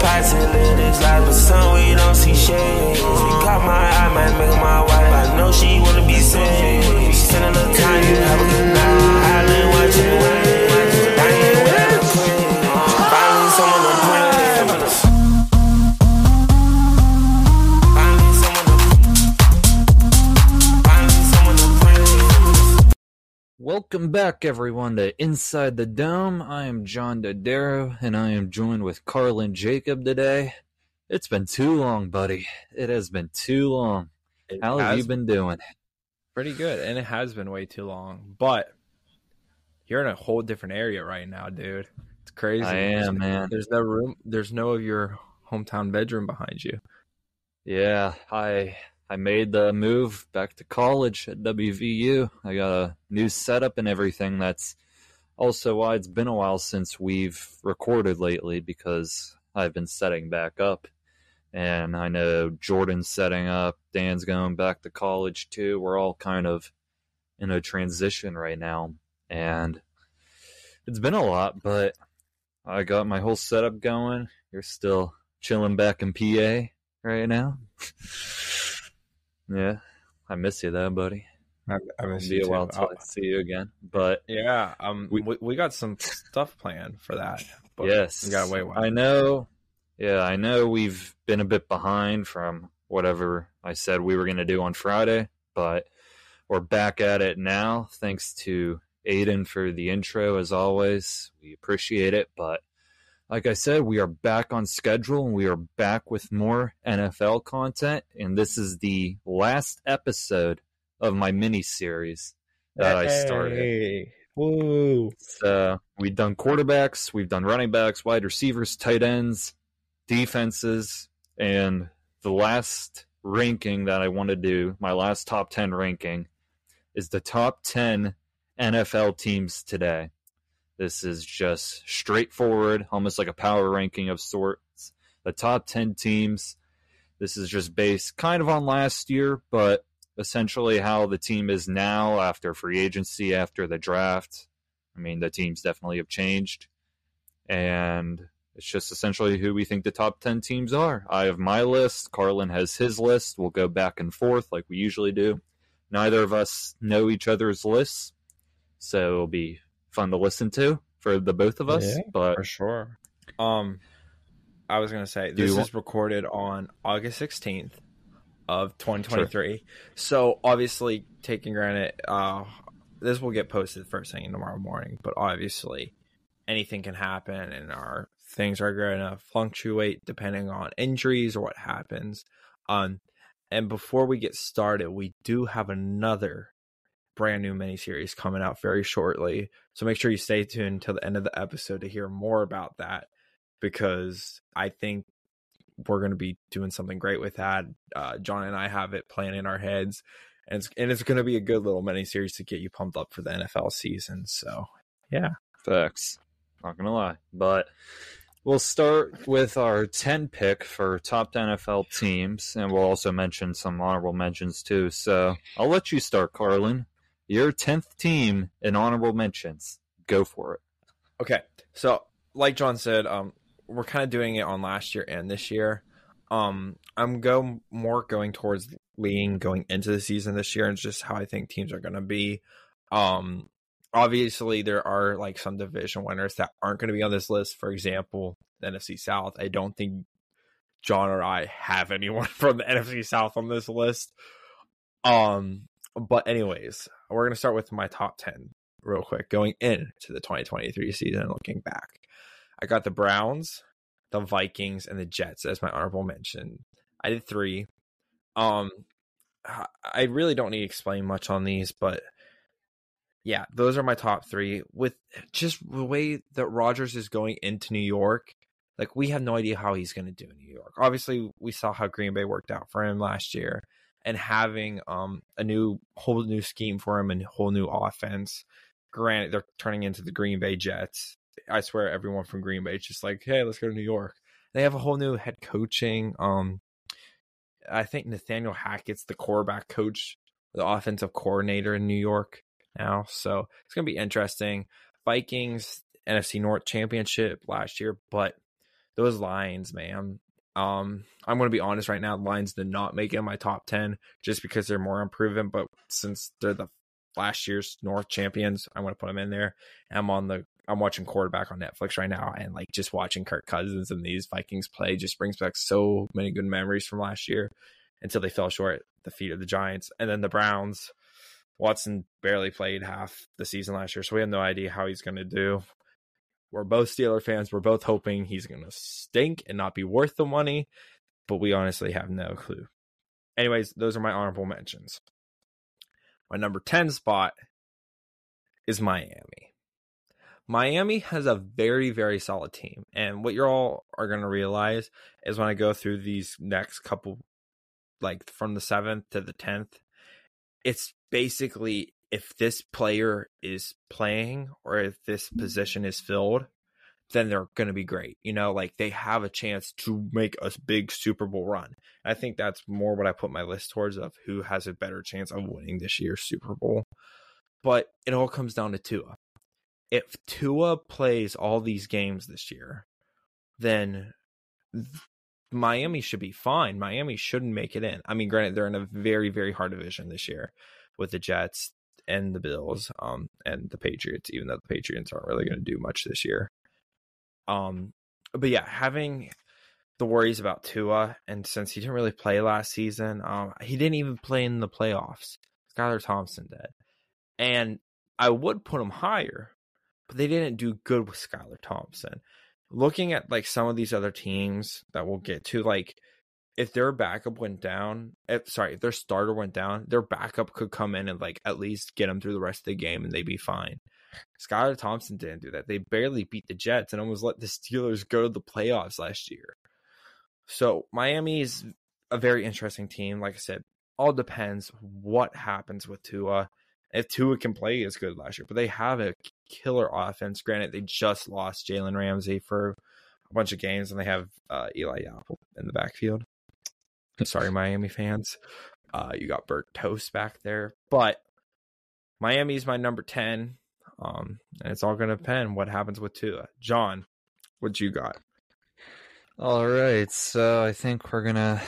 passing lyrics like but some we don't see shade. She caught my eye, might make my wife. I know she wanna be saved. She spend a little time, you have a good Welcome back, everyone, to Inside the Dome. I am John Dodaro, and I am joined with Carlin Jacob today. It's been too long, buddy. It has been too long. It How have you been doing? pretty good, and it has been way too long. But you're in a whole different area right now, dude. It's crazy. I There's- am, man. There's no room. There's no of your hometown bedroom behind you. Yeah, I I made the move back to college at WVU. I got a new setup and everything. That's also why it's been a while since we've recorded lately because I've been setting back up. And I know Jordan's setting up, Dan's going back to college too. We're all kind of in a transition right now. And it's been a lot, but I got my whole setup going. You're still chilling back in PA right now. yeah, I miss you though, buddy. I, I It'll miss be you a too. while till I see you again. But yeah, um, We- we, got some stuff planned for that. But yes, we gotta wait. I know. Yeah, I know we've been a bit behind from whatever I said we were going to do on Friday, but we're back at it now. Thanks to Aiden for the intro, as always. We appreciate it. But like I said, we are back on schedule and we are back with more NFL content. And this is the last episode of my mini series that I started. Woo! So we've done quarterbacks, we've done running backs, wide receivers, tight ends, defenses, and the last ranking that I want to do, my last top 10 ranking, is the top 10 NFL teams today. This is just straightforward, almost like a power ranking of sorts. The top 10 teams. This is just based kind of on last year, but essentially how the team is now after free agency, after the draft. I mean, the teams definitely have changed. And it's just essentially who we think the top 10 teams are. I have my list. Carlin has his list. We'll go back and forth like we usually do. Neither of us know each other's lists. So it'll be fun to listen to for the both of us. Yeah, but for sure. Um, I was gonna say this want- is recorded on August sixteenth of twenty twenty three. So obviously, taking granted, uh, this will get posted first thing tomorrow morning. But obviously, anything can happen, and our things are going to fluctuate depending on injuries or what happens. Um, and before we get started, we do have another brand new miniseries coming out very shortly. So make sure you stay tuned until the end of the episode to hear more about that because I think we're going to be doing something great with that. Uh, John and I have it planned in our heads, and it's and it's going to be a good little mini series to get you pumped up for the NFL season. So yeah, Facts. Not gonna lie. But we'll start with our 10 pick for top NFL teams, and we'll also mention some honorable mentions too. So I'll let you start, Carlin. Your 10th team in honorable mentions. Go for it. Okay. So, like John said, um, we're kind of doing it on last year and this year. Um, I'm go more going towards lean going into the season this year, and just how I think teams are going to be. Um, obviously, there are like some division winners that aren't going to be on this list. For example, NFC South. I don't think John or I have anyone from the NFC South on this list. Um, but anyways, we're going to start with my top ten real quick going into the 2023 season and looking back. I got the Browns, the Vikings, and the Jets as my honorable mention. I did three. Um, I really don't need to explain much on these, but yeah, those are my top three. With just the way that Rodgers is going into New York, like we have no idea how he's going to do in New York. Obviously, we saw how Green Bay worked out for him last year, and having um a new whole new scheme for him and whole new offense. Granted, they're turning into the Green Bay Jets. I swear, everyone from Green Bay is just like, hey, let's go to New York. They have a whole new head coaching. Um, I think Nathaniel Hackett's the quarterback coach, the offensive coordinator in New York now. So it's going to be interesting. Vikings NFC North Championship last year, but those Lions, man. Um, I'm going to be honest right now. Lions did not make it in my top ten just because they're more unproven. But since they're the last year's North champions, I want to put them in there. I'm on the I'm watching quarterback on Netflix right now, and like just watching Kirk Cousins and these Vikings play just brings back so many good memories from last year until they fell short at the feet of the Giants. And then the Browns, Watson barely played half the season last year, so we have no idea how he's going to do. We're both Steeler fans. We're both hoping he's going to stink and not be worth the money, but we honestly have no clue. Anyways, those are my honorable mentions. My number 10 spot is Miami. Miami has a very, very solid team. And what you're all are going to realize is when I go through these next couple, like from the seventh to the 10th, it's basically if this player is playing or if this mm-hmm. position is filled, then they're going to be great. You know, like they have a chance to make a big Super Bowl run. I think that's more what I put my list towards of who has a better chance of winning this year's Super Bowl. But it all comes down to Tua if Tua plays all these games this year, then Miami should be fine. Miami shouldn't make it in. I mean, granted, they're in a very, very hard division this year with the Jets and the Bills, um, and the Patriots, even though the Patriots aren't really going to do much this year. Um, but yeah, having the worries about Tua, and since he didn't really play last season, um, he didn't even play in the playoffs. Skylar Thompson did, and I would put him higher, but they didn't do good with Skylar Thompson. Looking at like some of these other teams that we'll get to, like if their backup went down, if sorry, if their starter went down, their backup could come in and like at least get them through the rest of the game and they'd be fine. Skylar Thompson didn't do that. They barely beat the Jets and almost let the Steelers go to the playoffs last year. So Miami is a very interesting team. Like I said, all depends what happens with Tua if Tua can play as good last year, but they have a killer offense. Granted, they just lost Jalen Ramsey for a bunch of games, and they have uh, Eli Apple in the backfield. Sorry, Miami fans. Uh, you got Bert Toast back there, but Miami's my number ten, um, and it's all going to depend what happens with Tua. John, what you got? All right, so I think we're gonna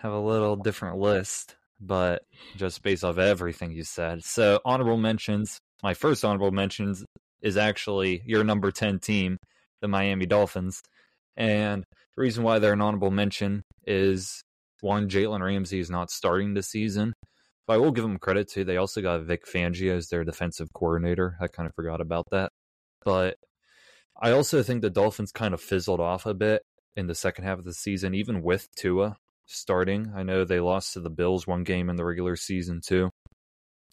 have a little different list but just based off everything you said. So, honorable mentions. My first honorable mentions is actually your number 10 team, the Miami Dolphins. And the reason why they're an honorable mention is one, Jalen Ramsey is not starting this season. But I will give them credit too. They also got Vic Fangio as their defensive coordinator. I kind of forgot about that. But I also think the Dolphins kind of fizzled off a bit in the second half of the season, even with Tua starting. I know they lost to the Bills one game in the regular season too.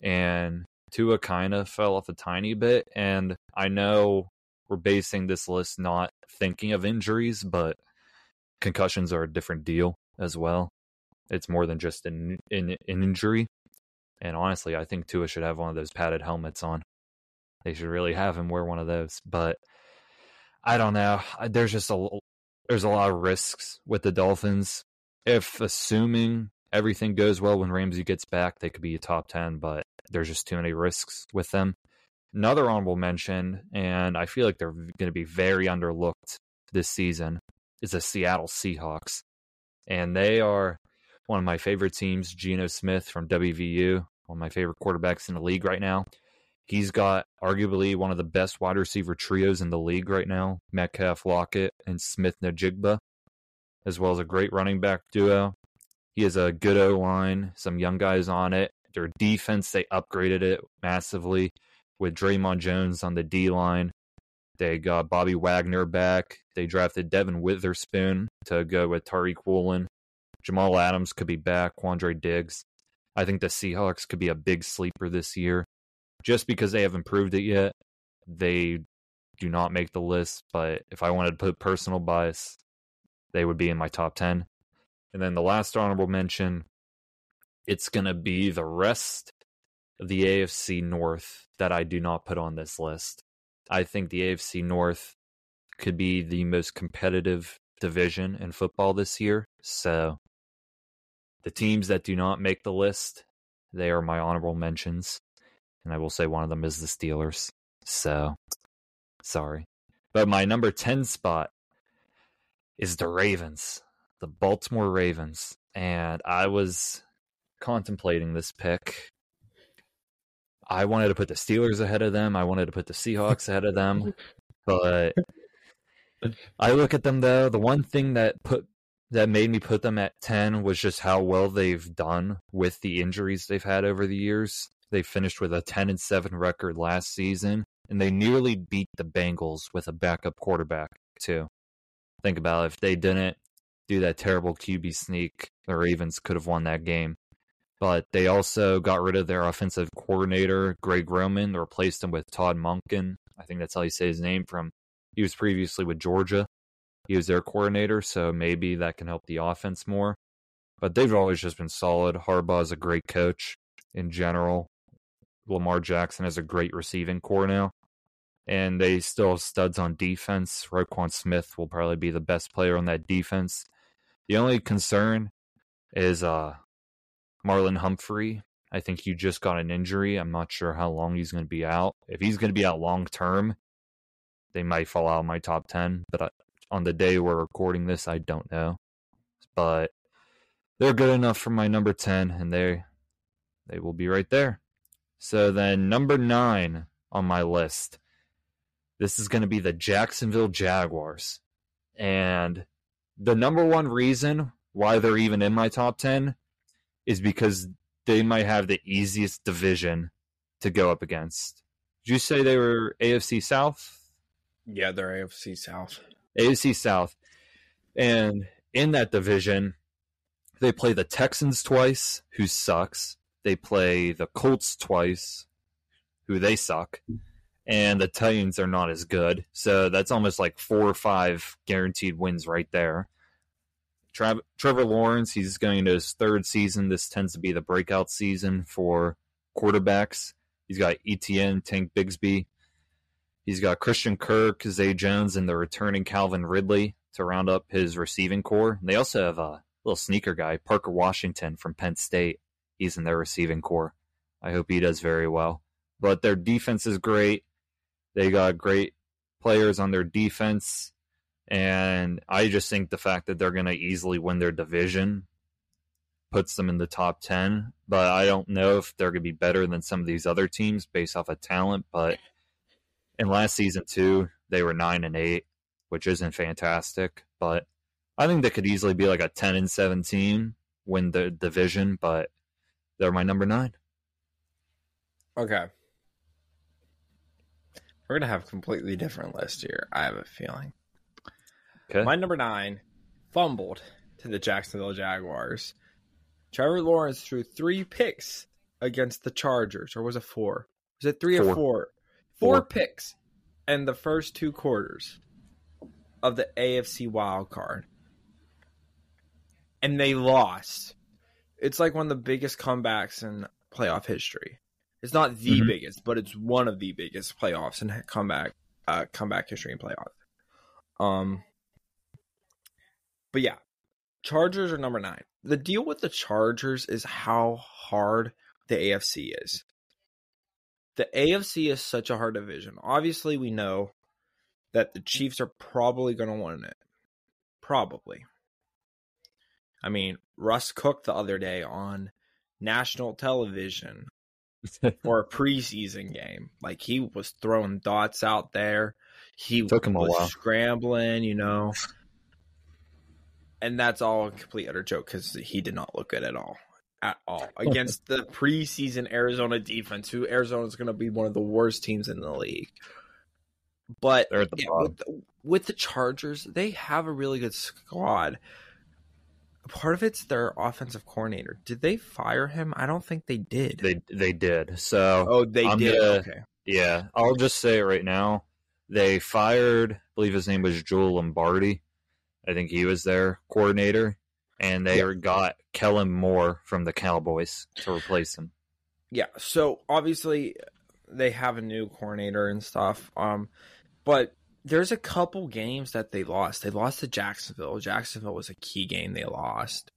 And Tua kind of fell off a tiny bit. And I know we're basing this list not thinking of injuries, but concussions are a different deal as well. It's more than just an, an, an injury. And honestly, I think Tua should have one of those padded helmets on. They should really have him wear one of those. But I don't know. There's just a there's a lot of risks with the Dolphins if assuming everything goes well when Ramsey gets back, they could be a top 10, but there's just too many risks with them. Another honorable mention, and I feel like they're going to be very underlooked this season, is the Seattle Seahawks. And they are one of my favorite teams, Geno Smith from WVU, one of my favorite quarterbacks in the league right now. He's got arguably one of the best wide receiver trios in the league right now Metcalf Lockett and Smith Njigba as well as a great running back duo. He has a good O line, some young guys on it. Their defense, they upgraded it massively with Dre'Mont Jones on the D line. They got Bobby Wagner back. They drafted Devon Witherspoon to go with Tariq Woolen. Jamal Adams could be back. Quandre Diggs. I think the Seahawks could be a big sleeper this year. Just because they haven't proved it yet, they do not make the list. But if I wanted to put personal bias, they would be in my top 10. And then the last honorable mention, it's going to be the rest of the AFC North that I do not put on this list. I think the AFC North could be the most competitive division in football this year. So the teams that do not make the list, they are my honorable mentions. And I will say one of them is the Steelers. So sorry. But my number 10 spot is the Ravens, the Baltimore Ravens. And I was contemplating this pick. I wanted to put the Steelers ahead of them. I wanted to put the Seahawks ahead of them. But I look at them though, the one thing that put that made me put them at 10 was just how well they've done with the injuries they've had over the years. They finished with a 10 and 7 record last season and they nearly beat the Bengals with a backup quarterback too. Think about it. if they didn't do that terrible QB sneak, the Ravens could have won that game. But they also got rid of their offensive coordinator, Greg Roman, replaced him with Todd Monken. I think that's how you say his name from he was previously with Georgia. He was their coordinator, so maybe that can help the offense more. But they've always just been solid. Harbaugh is a great coach in general. Lamar Jackson has a great receiving core now and they still have studs on defense. Roquan Smith will probably be the best player on that defense. The only concern is uh, Marlon Humphrey. I think he just got an injury. I'm not sure how long he's going to be out. If he's going to be out long term, they might fall out of my top 10. But on the day we're recording this, I don't know. But they're good enough for my number 10, and they they will be right there. So then, number nine on my list this is going to be the Jacksonville Jaguars. And the number one reason why they're even in my top 10 is because they might have the easiest division to go up against. Did you say they were AFC South? Yeah, they're AFC South. AFC South. And in that division, they play the Texans twice, who sucks. They play the Colts twice, who they suck and the Titans are not as good. So that's almost like four or five guaranteed wins right there. Tra- Trevor Lawrence, he's going into his third season. This tends to be the breakout season for quarterbacks. He's got ETN, Tank Bigsby. He's got Christian Kirk, Zay Jones, and the returning Calvin Ridley to round up his receiving core. And they also have a little sneaker guy, Parker Washington from Penn State. He's in their receiving core. I hope he does very well. But their defense is great. They got great players on their defense. And I just think the fact that they're going to easily win their division puts them in the top 10. But I don't know if they're going to be better than some of these other teams based off of talent. But in last season, too, they were 9 and 8, which isn't fantastic. But I think they could easily be like a 10 and 17, win the division. But they're my number nine. Okay. We're gonna have a completely different list here. I have a feeling. Okay. My number nine fumbled to the Jacksonville Jaguars. Trevor Lawrence threw three picks against the Chargers, or was it four? Was it three Four. or four? Four Four. picks in the first two quarters of the AFC wild card. And they lost. It's like one of the biggest comebacks in playoff history. It's not the Mhm. biggest, but it's one of the biggest playoffs in comeback uh, comeback history in playoff. Um, but yeah, Chargers are number nine. The deal with the Chargers is how hard the AFC is. The AFC is such a hard division. Obviously, we know that the Chiefs are probably going to win it. Probably. I mean, Russ Cook the other day on national television for a preseason game. Like he was throwing dots out there. He Took him a was while. scrambling, you know. And that's all a complete utter joke because he did not look good at all. At all. Against the preseason Arizona defense, who Arizona is going to be one of the worst teams in the league. But the yeah, with, the, with the Chargers, they have a really good squad. Part of it's their offensive coordinator. Did they fire him? I don't think they did. They they did. So oh, they I'm did. gonna- okay. Yeah, I'll just say it right now. They fired, I believe his name was Joel Lombardi. I think he was their coordinator, and they got Kellen Moore from the Cowboys to replace him. Yeah. So obviously they have a new coordinator and stuff. Um, but there's a couple games that they lost. They lost to Jacksonville. Jacksonville was a key game they lost.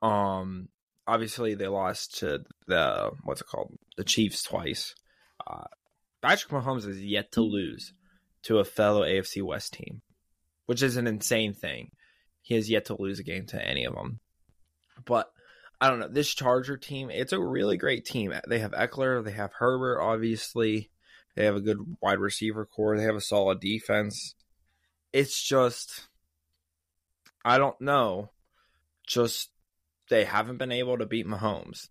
Um, obviously they lost to the what's it called, the Chiefs twice. Uh, Patrick Mahomes is yet to lose to a fellow AFC West team, which is an insane thing. He has yet to lose a game to any of them. But I don't know. This Charger team, it's a really great team. They have Ekeler, they have Herbert, obviously. They have a good wide receiver core. They have a solid defense. It's just, I don't know. Just, they haven't been able to beat Mahomes.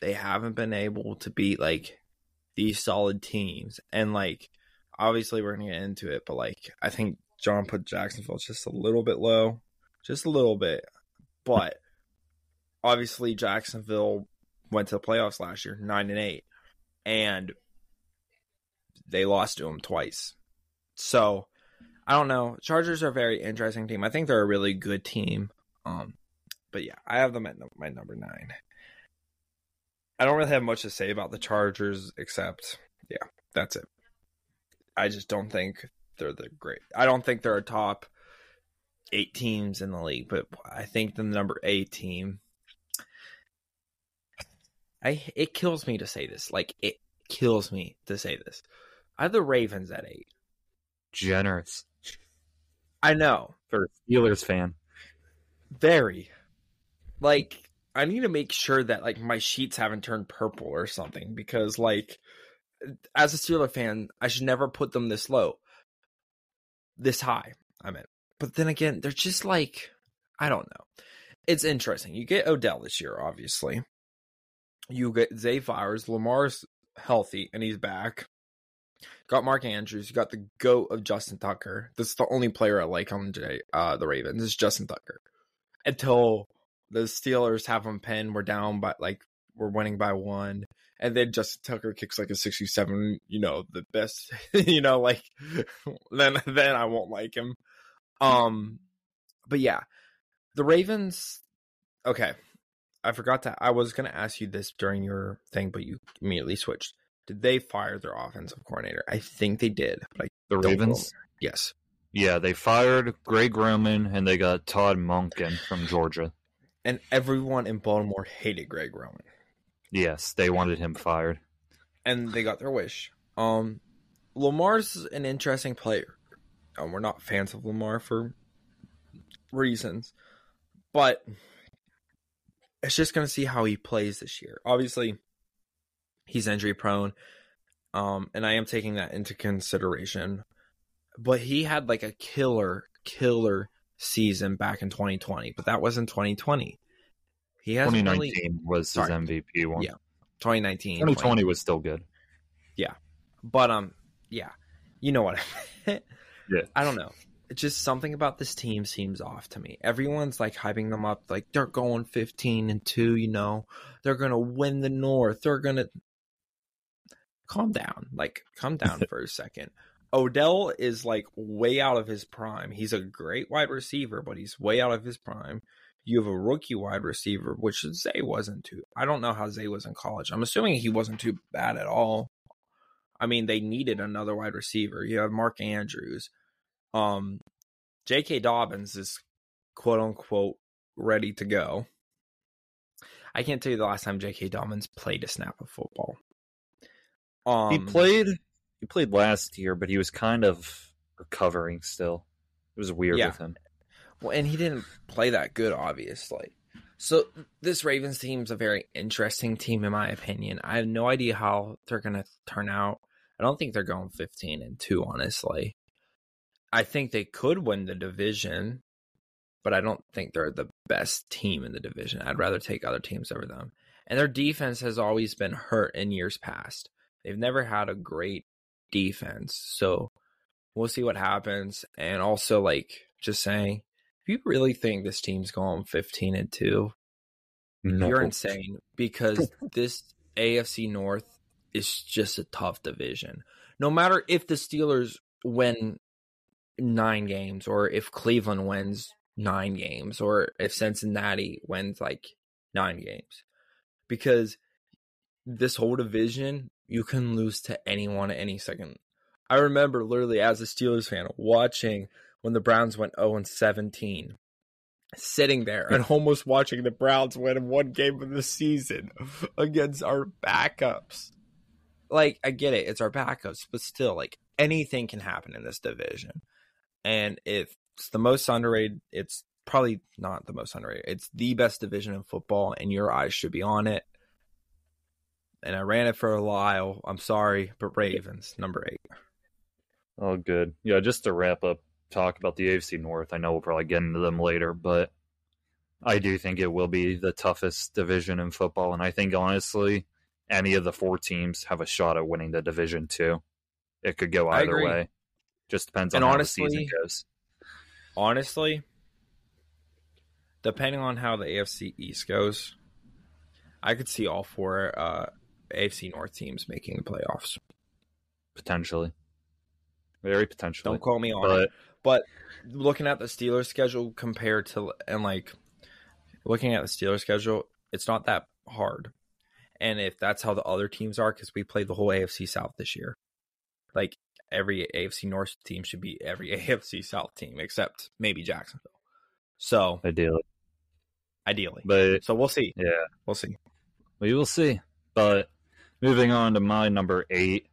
They haven't been able to beat, like, these solid teams. And, like, obviously we're going to get into it, but, like, I think John put Jacksonville just a little bit low. Just a little bit. But, obviously, Jacksonville went to the playoffs last year, 9 and 8. And they lost to them twice. So I don't know. Chargers are a very interesting team. I think they're a really good team. Um, but yeah, I have them at my number nine. I don't really have much to say about the Chargers except, yeah, that's it. I just don't think they're the great. I don't think they're a top eight teams in the league, but I think the number eight team. I it kills me to say this. Like it kills me to say this. I have the Ravens at eight. Generous I know. for a Steelers fan. Very. Like, I need to make sure that like my sheets haven't turned purple or something because like as a Steeler fan, I should never put them this low. This high, I mean. But then again, they're just like I don't know. It's interesting. You get Odell this year, obviously. You get Zay Flowers, Lamar's healthy and he's back. Got Mark Andrews. You got the goat of Justin Tucker. That's the only player I like on J, uh, the Ravens is Justin Tucker. Until the Steelers have him pinned, we're down by like we're winning by one, and then Justin Tucker kicks like a sixty-seven. You know the best. you know like then then I won't like him. Um, but yeah, the Ravens. Okay, I forgot that I was gonna ask you this during your thing, but you immediately switched. Did they fire their offensive coordinator? I think they did. But I The Ravens? me. Yes. Yeah, they fired Greg Roman and they got Todd Monken from Georgia. And everyone in Baltimore hated Greg Roman. Yes, they wanted him fired. And they got their wish. Um Lamar's an interesting player. Um, we're not fans of Lamar for reasons. But it's just gonna see how he plays this year. Obviously, he's injury prone. Um, and I am taking that into consideration. But he had like a killer, killer season back in 2020, but that was in 2020. He has 2019 really was his MVP one. Yeah. 2019. 2020 was still good. Yeah. But um, yeah, you know what? I. Yeah. I don't know. It's just something about this team seems off to me. Everyone's like hyping them up, like they're going 15 and two. You know, they're gonna win the North. They're gonna calm down. Like, calm down for a second. Odell is like way out of his prime. He's a great wide receiver, but he's way out of his prime. You have a rookie wide receiver, which Zay wasn't too. I don't know how Zay was in college. I'm assuming he wasn't too bad at all. I mean, they needed another wide receiver. You have Mark Andrews. Um, J.K. Dobbins is quote unquote ready to go. I can't tell you the last time J.K. Dobbins played a snap of football. Um, he played he played last year, but he was kind of recovering still. It was weird Yeah. with him. Well, and he didn't play that good, obviously. So this Ravens team's a very interesting team, in my opinion. I have no idea how they're going to turn out. I don't think they're going 15 and 2, honestly. I think they could win the division, but I don't think they're the best team in the division. I'd rather take other teams over them. And their defense has always been hurt in years past. They've never had a great defense. So we'll see what happens. And also, like, just saying, if you really think this team's going 15 and 2, No. you're insane because this AFC North is just a tough division. No matter if the Steelers win nine games or if Cleveland wins nine games or if Cincinnati wins like nine games. Because this whole division, you can lose to anyone at any second. I remember literally as a Steelers fan watching when the Browns went 0 and 17 sitting there and almost watching the Browns win one game of the season against our backups. Like, I get it, it's our backups, but still, like, anything can happen in this division. And if it's the most underrated, it's probably not the most underrated. It's the best division in football, and your eyes should be on it. And I ran it for a while. I'm sorry, but Ravens number eight. Oh, good. Yeah, just to wrap up, talk about the AFC North. I know we'll probably get into them later, but I do think it will be the toughest division in football, and I think honestly, any of the four teams have a shot at winning the division too. It could go either way. Just depends on And how honestly- the season goes. Honestly, depending on how the AFC East goes, I could see all four uh, AFC North teams making the playoffs. Potentially, very potentially. Don't call me on it. but But looking at the Steelers schedule compared to and like looking at the Steelers schedule, it's not that hard. And if that's how the other teams are, because we played the whole AFC South this year, like every AFC North team should be every AFC South team except maybe Jacksonville. So ideally, ideally, but so we'll see. yeah, We'll see. we will see. But moving on to my number eight,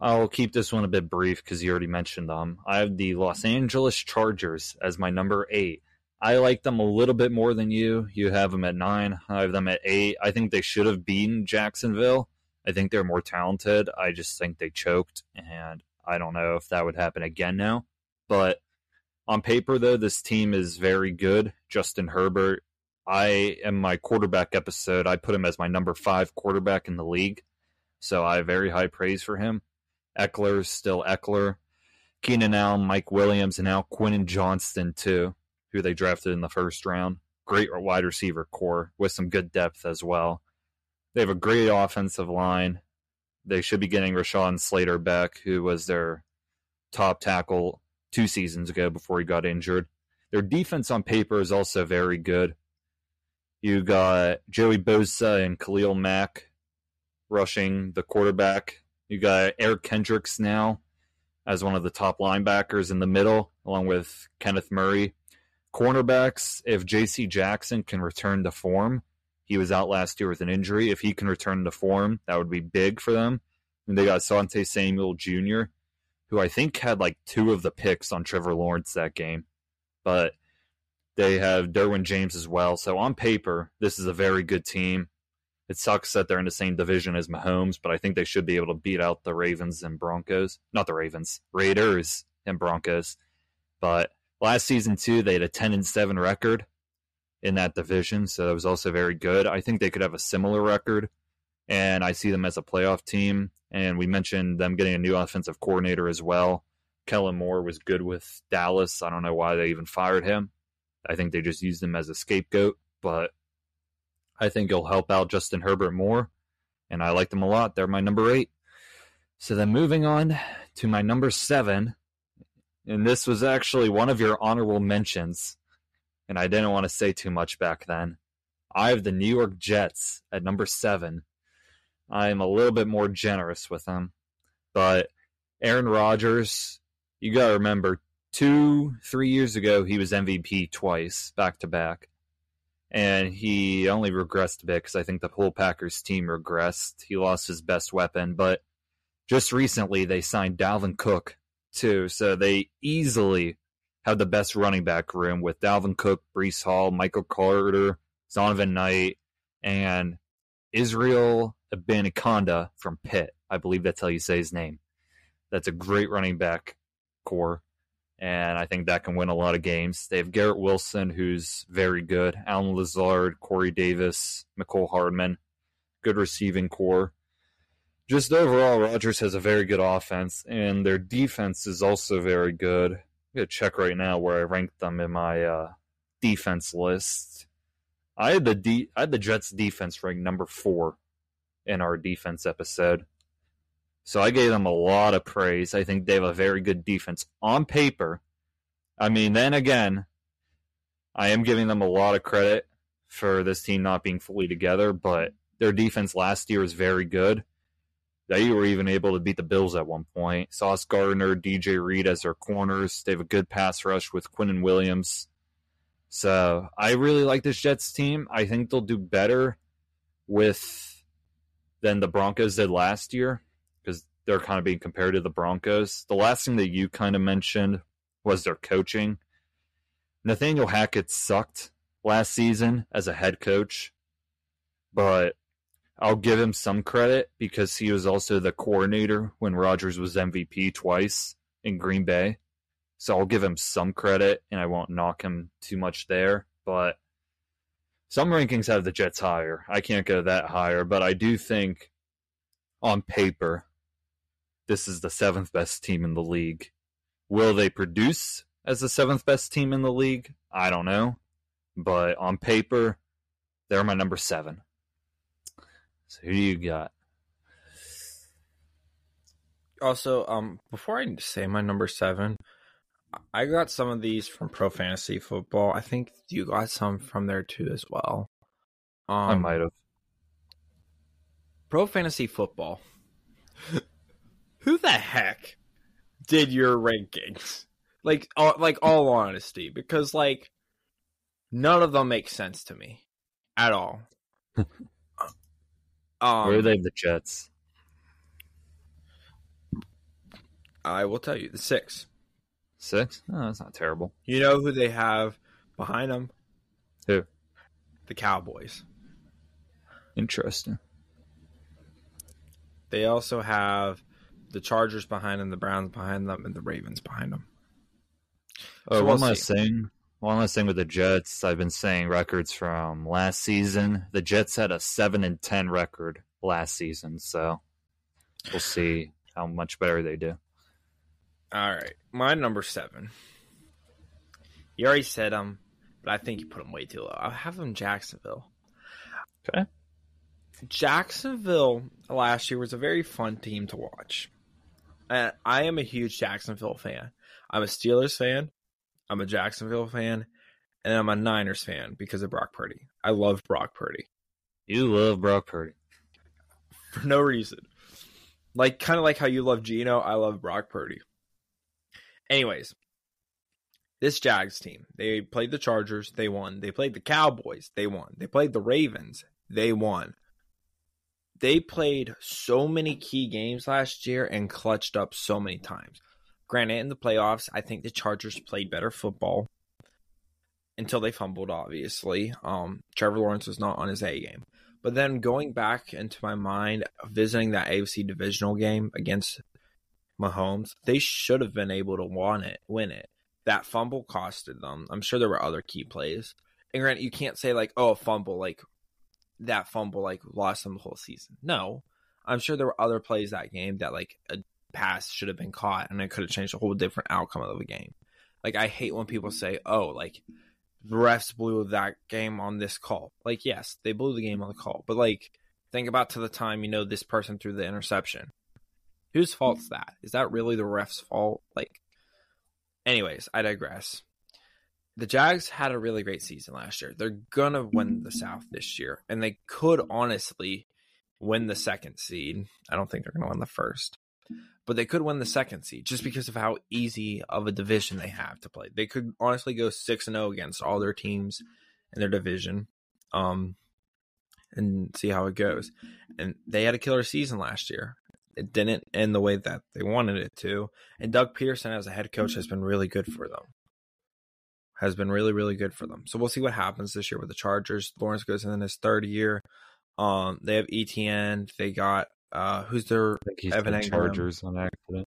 I'll keep this one a bit brief because you already mentioned them. I have the Los Angeles Chargers as my number eight. I like them a little bit more than you. You have them at nine. I have them at eight. I think they should have beaten Jacksonville. I think they're more talented. I just think they choked, and I don't know if that would happen again now. But on paper, though, this team is very good. Justin Herbert, I am my quarterback episode, I put him as my number five quarterback in the league. So I have very high praise for him. Ekeler's still Ekeler. Keenan Allen, Mike Williams, and now Quentin Johnston too, who they drafted in the first round. Great wide receiver core with some good depth as well. They have a great offensive line. They should be getting Rashawn Slater back, who was their top tackle two seasons ago before he got injured. Their defense on paper is also very good. You got Joey Bosa and Khalil Mack rushing the quarterback. You got Eric Kendricks now as one of the top linebackers in the middle, along with Kenneth Murray. Cornerbacks, if J.C. Jackson can return to form, he was out last year with an injury. If he can return to form, that would be big for them. And they got Sante Samuel Jr., who I think had like two of the picks on Trevor Lawrence that game. But they have Derwin James as well. So on paper, this is a very good team. It sucks that they're in the same division as Mahomes, but I think they should be able to beat out the Ravens and Broncos. Not the Ravens, Raiders and Broncos. But last season too, they had a ten and seven record in that division, so that was also very good. I think they could have a similar record, and I see them as a playoff team. And we mentioned them getting a new offensive coordinator as well. Kellen Moore was good with Dallas. I don't know why they even fired him. I think they just used him as a scapegoat, but I think he'll help out Justin Herbert more, and I like them a lot. They're my number eight. So then moving on to my number seven, and this was actually one of your honorable mentions, and I didn't want to say too much back then. I have the New York Jets at number seven. I am a little bit more generous with them, but Aaron Rodgers, you got to remember, two, three years ago, he was MVP twice, back to back. And he only regressed a bit because I think the whole Packers team regressed. He lost his best weapon, but just recently they signed Dalvin Cook too. So they easily have the best running back room with Dalvin Cook, Breece Hall, Michael Carter, Zonovan Knight, and Israel Abanikanda from Pitt. I believe that's how you say his name. That's a great running back core, and I think that can win a lot of games. They have Garrett Wilson, who's very good, Allen Lazard, Corey Davis, Mecole Hardman, good receiving core. Just overall, Rodgers has a very good offense, and their defense is also very good. I'm gonna check right now where I ranked them in my uh, defense list. I had the I had the Jets defense ranked number four in our defense episode. So I gave them a lot of praise. I think they have a very good defense on paper. I mean, then again, I am giving them a lot of credit for this team not being fully together, but their defense last year was very good. They were even able to beat the Bills at one point. Sauce Gardner, DJ Reed as their corners. They have a good pass rush with Quinn and Williams. So I really like this Jets team. I think they'll do better with than the Broncos did last year because they're kind of being compared to the Broncos. The last thing that you kind of mentioned was their coaching. Nathaniel Hackett sucked last season as a head coach, but I'll give him some credit because he was also the coordinator when Rodgers was MVP twice in Green Bay. So I'll give him some credit and I won't knock him too much there. But some rankings have the Jets higher. I can't go that higher, but I do think on paper, this is the seventh best team in the league. Will they produce as the seventh best team in the league? I don't know. But on paper, they're my number seven. So who do you got? Also, um, before I say my number seven, I got some of these from Pro Fantasy Football. I think you got some from there too as well. Um, I might have. Pro Fantasy Football. Who the heck did your rankings? Like, all, like all honesty, because like none of them make sense to me at all. um, Where are they? The Jets. I will tell you the six. Six? Oh, that's not terrible. You know who they have behind them? Who? The Cowboys. Interesting. They also have the Chargers behind them, the Browns behind them, and the Ravens behind them. Oh, So one we'll last see. thing. One last thing with the Jets. I've been saying records from last season. The Jets had a seven and ten record last season, so we'll see how much better they do. All right, my number seven. You already said them, but I think you put them way too low. I have them Jacksonville. Okay. Jacksonville last year was a very fun team to watch. And I am a huge Jacksonville fan. I'm a Steelers fan. I'm a Jacksonville fan, and I'm a Niners fan because of Brock Purdy. I love Brock Purdy You love Brock Purdy. for no reason. Like kind of like how you love Geno, I love Brock Purdy. Anyways, this Jags team, they played the Chargers, they won. They played the Cowboys, they won. They played the Ravens, they won. They played so many key games last year and clutched up so many times. Granted, in the playoffs, I think the Chargers played better football until they fumbled, obviously. Um, Trevor Lawrence was not on his A game. But then going back into my mind, visiting that AFC divisional game against Mahomes, they should have been able to win it. Win it. That fumble costed them. I'm sure there were other key plays. And granted, you can't say like, oh, a fumble, like that fumble, like lost them the whole season. No, I'm sure there were other plays that game that like a pass should have been caught, and it could have changed a whole different outcome of the game. Like I hate when people say, oh, like the refs blew that game on this call. Like, yes, they blew the game on the call, but like, think about to the time you know this person threw the interception. Whose fault's that? Is that really the ref's fault? Like, anyways, I digress. The Jags had a really great season last year. They're gonna win the South this year, and they could honestly win the second seed. I don't think they're gonna win the first, but they could win the second seed just because of how easy of a division they have to play. They could honestly go six and zero against all their teams in their division, um, and see how it goes. And they had a killer season last year. It didn't end the way that they wanted it to. And Doug Pederson as a head coach has been really good for them. Has been really, really good for them. So we'll see what happens this year with the Chargers. Lawrence goes in his third year. Um, they have ETN. They got uh, who's their I think he's Evan the Chargers on accident.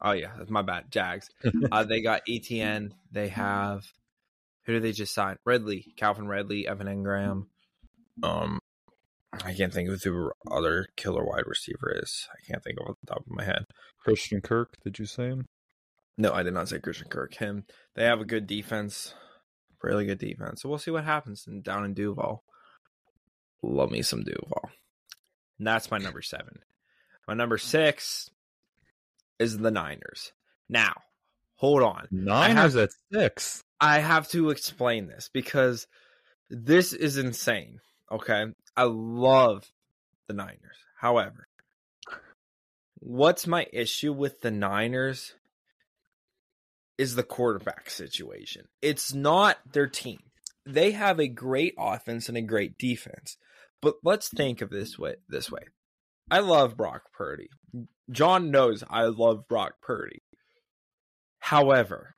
Oh yeah, that's my bad. Jags. uh, they got ETN. They have who did they just sign? Redley, Calvin Redley, Evan Engram. Um, I can't think of who the other killer wide receiver is. I can't think of off the top of my head. Christian Kirk, did you say him? No, I did not say Christian Kirk. Him. They have a good defense, really good defense. So we'll see what happens in, down in Duval. Love me some Duval. And that's my number seven. My number six is the Niners. Now, hold on. Niners at six. I have to explain this because this is insane. Okay. I love the Niners. However, what's my issue with the Niners is the quarterback situation. It's not their team. They have a great offense and a great defense. But let's think of this way this way. I love Brock Purdy. John knows I love Brock Purdy. However,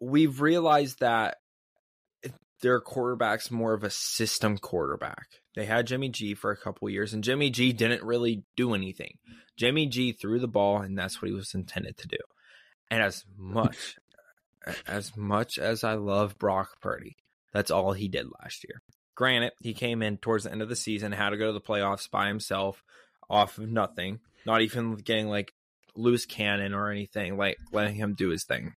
we've realized that their quarterback's more of a system quarterback. They had Jimmy G for a couple years, and Jimmy G didn't really do anything. Jimmy G threw the ball, and that's what he was intended to do. And as much as much as I love Brock Purdy, that's all he did last year. Granted, he came in towards the end of the season, had to go to the playoffs by himself, off of nothing, not even getting like loose cannon or anything, like letting him do his thing.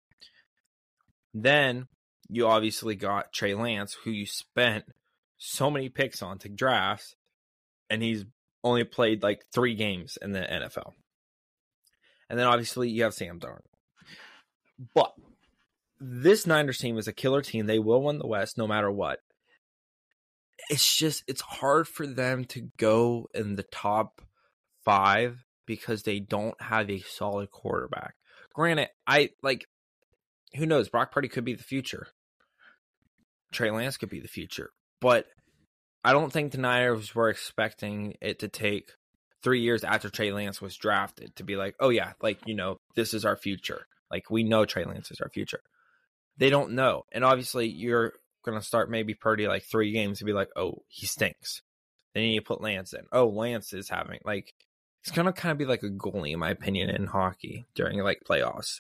Then you obviously got Trey Lance, who you spent so many picks on to drafts, and he's only played like three games in the NFL. And then obviously you have Sam Darnold. But this Niners team is a killer team. They will win the West no matter what. It's just it's hard for them to go in the top five because they don't have a solid quarterback. Granted, I like who knows, Brock Purdy could be the future. Trey Lance could be the future. But I don't think the Niners were expecting it to take three years after Trey Lance was drafted to be like, oh yeah, like you know, this is our future. Like we know Trey Lance is our future. They don't know, and obviously you're gonna start maybe Purdy like three games to be like, oh, he stinks. Then you put Lance in. Oh, Lance is having like it's gonna kind of be like a goalie, in my opinion, in hockey during like playoffs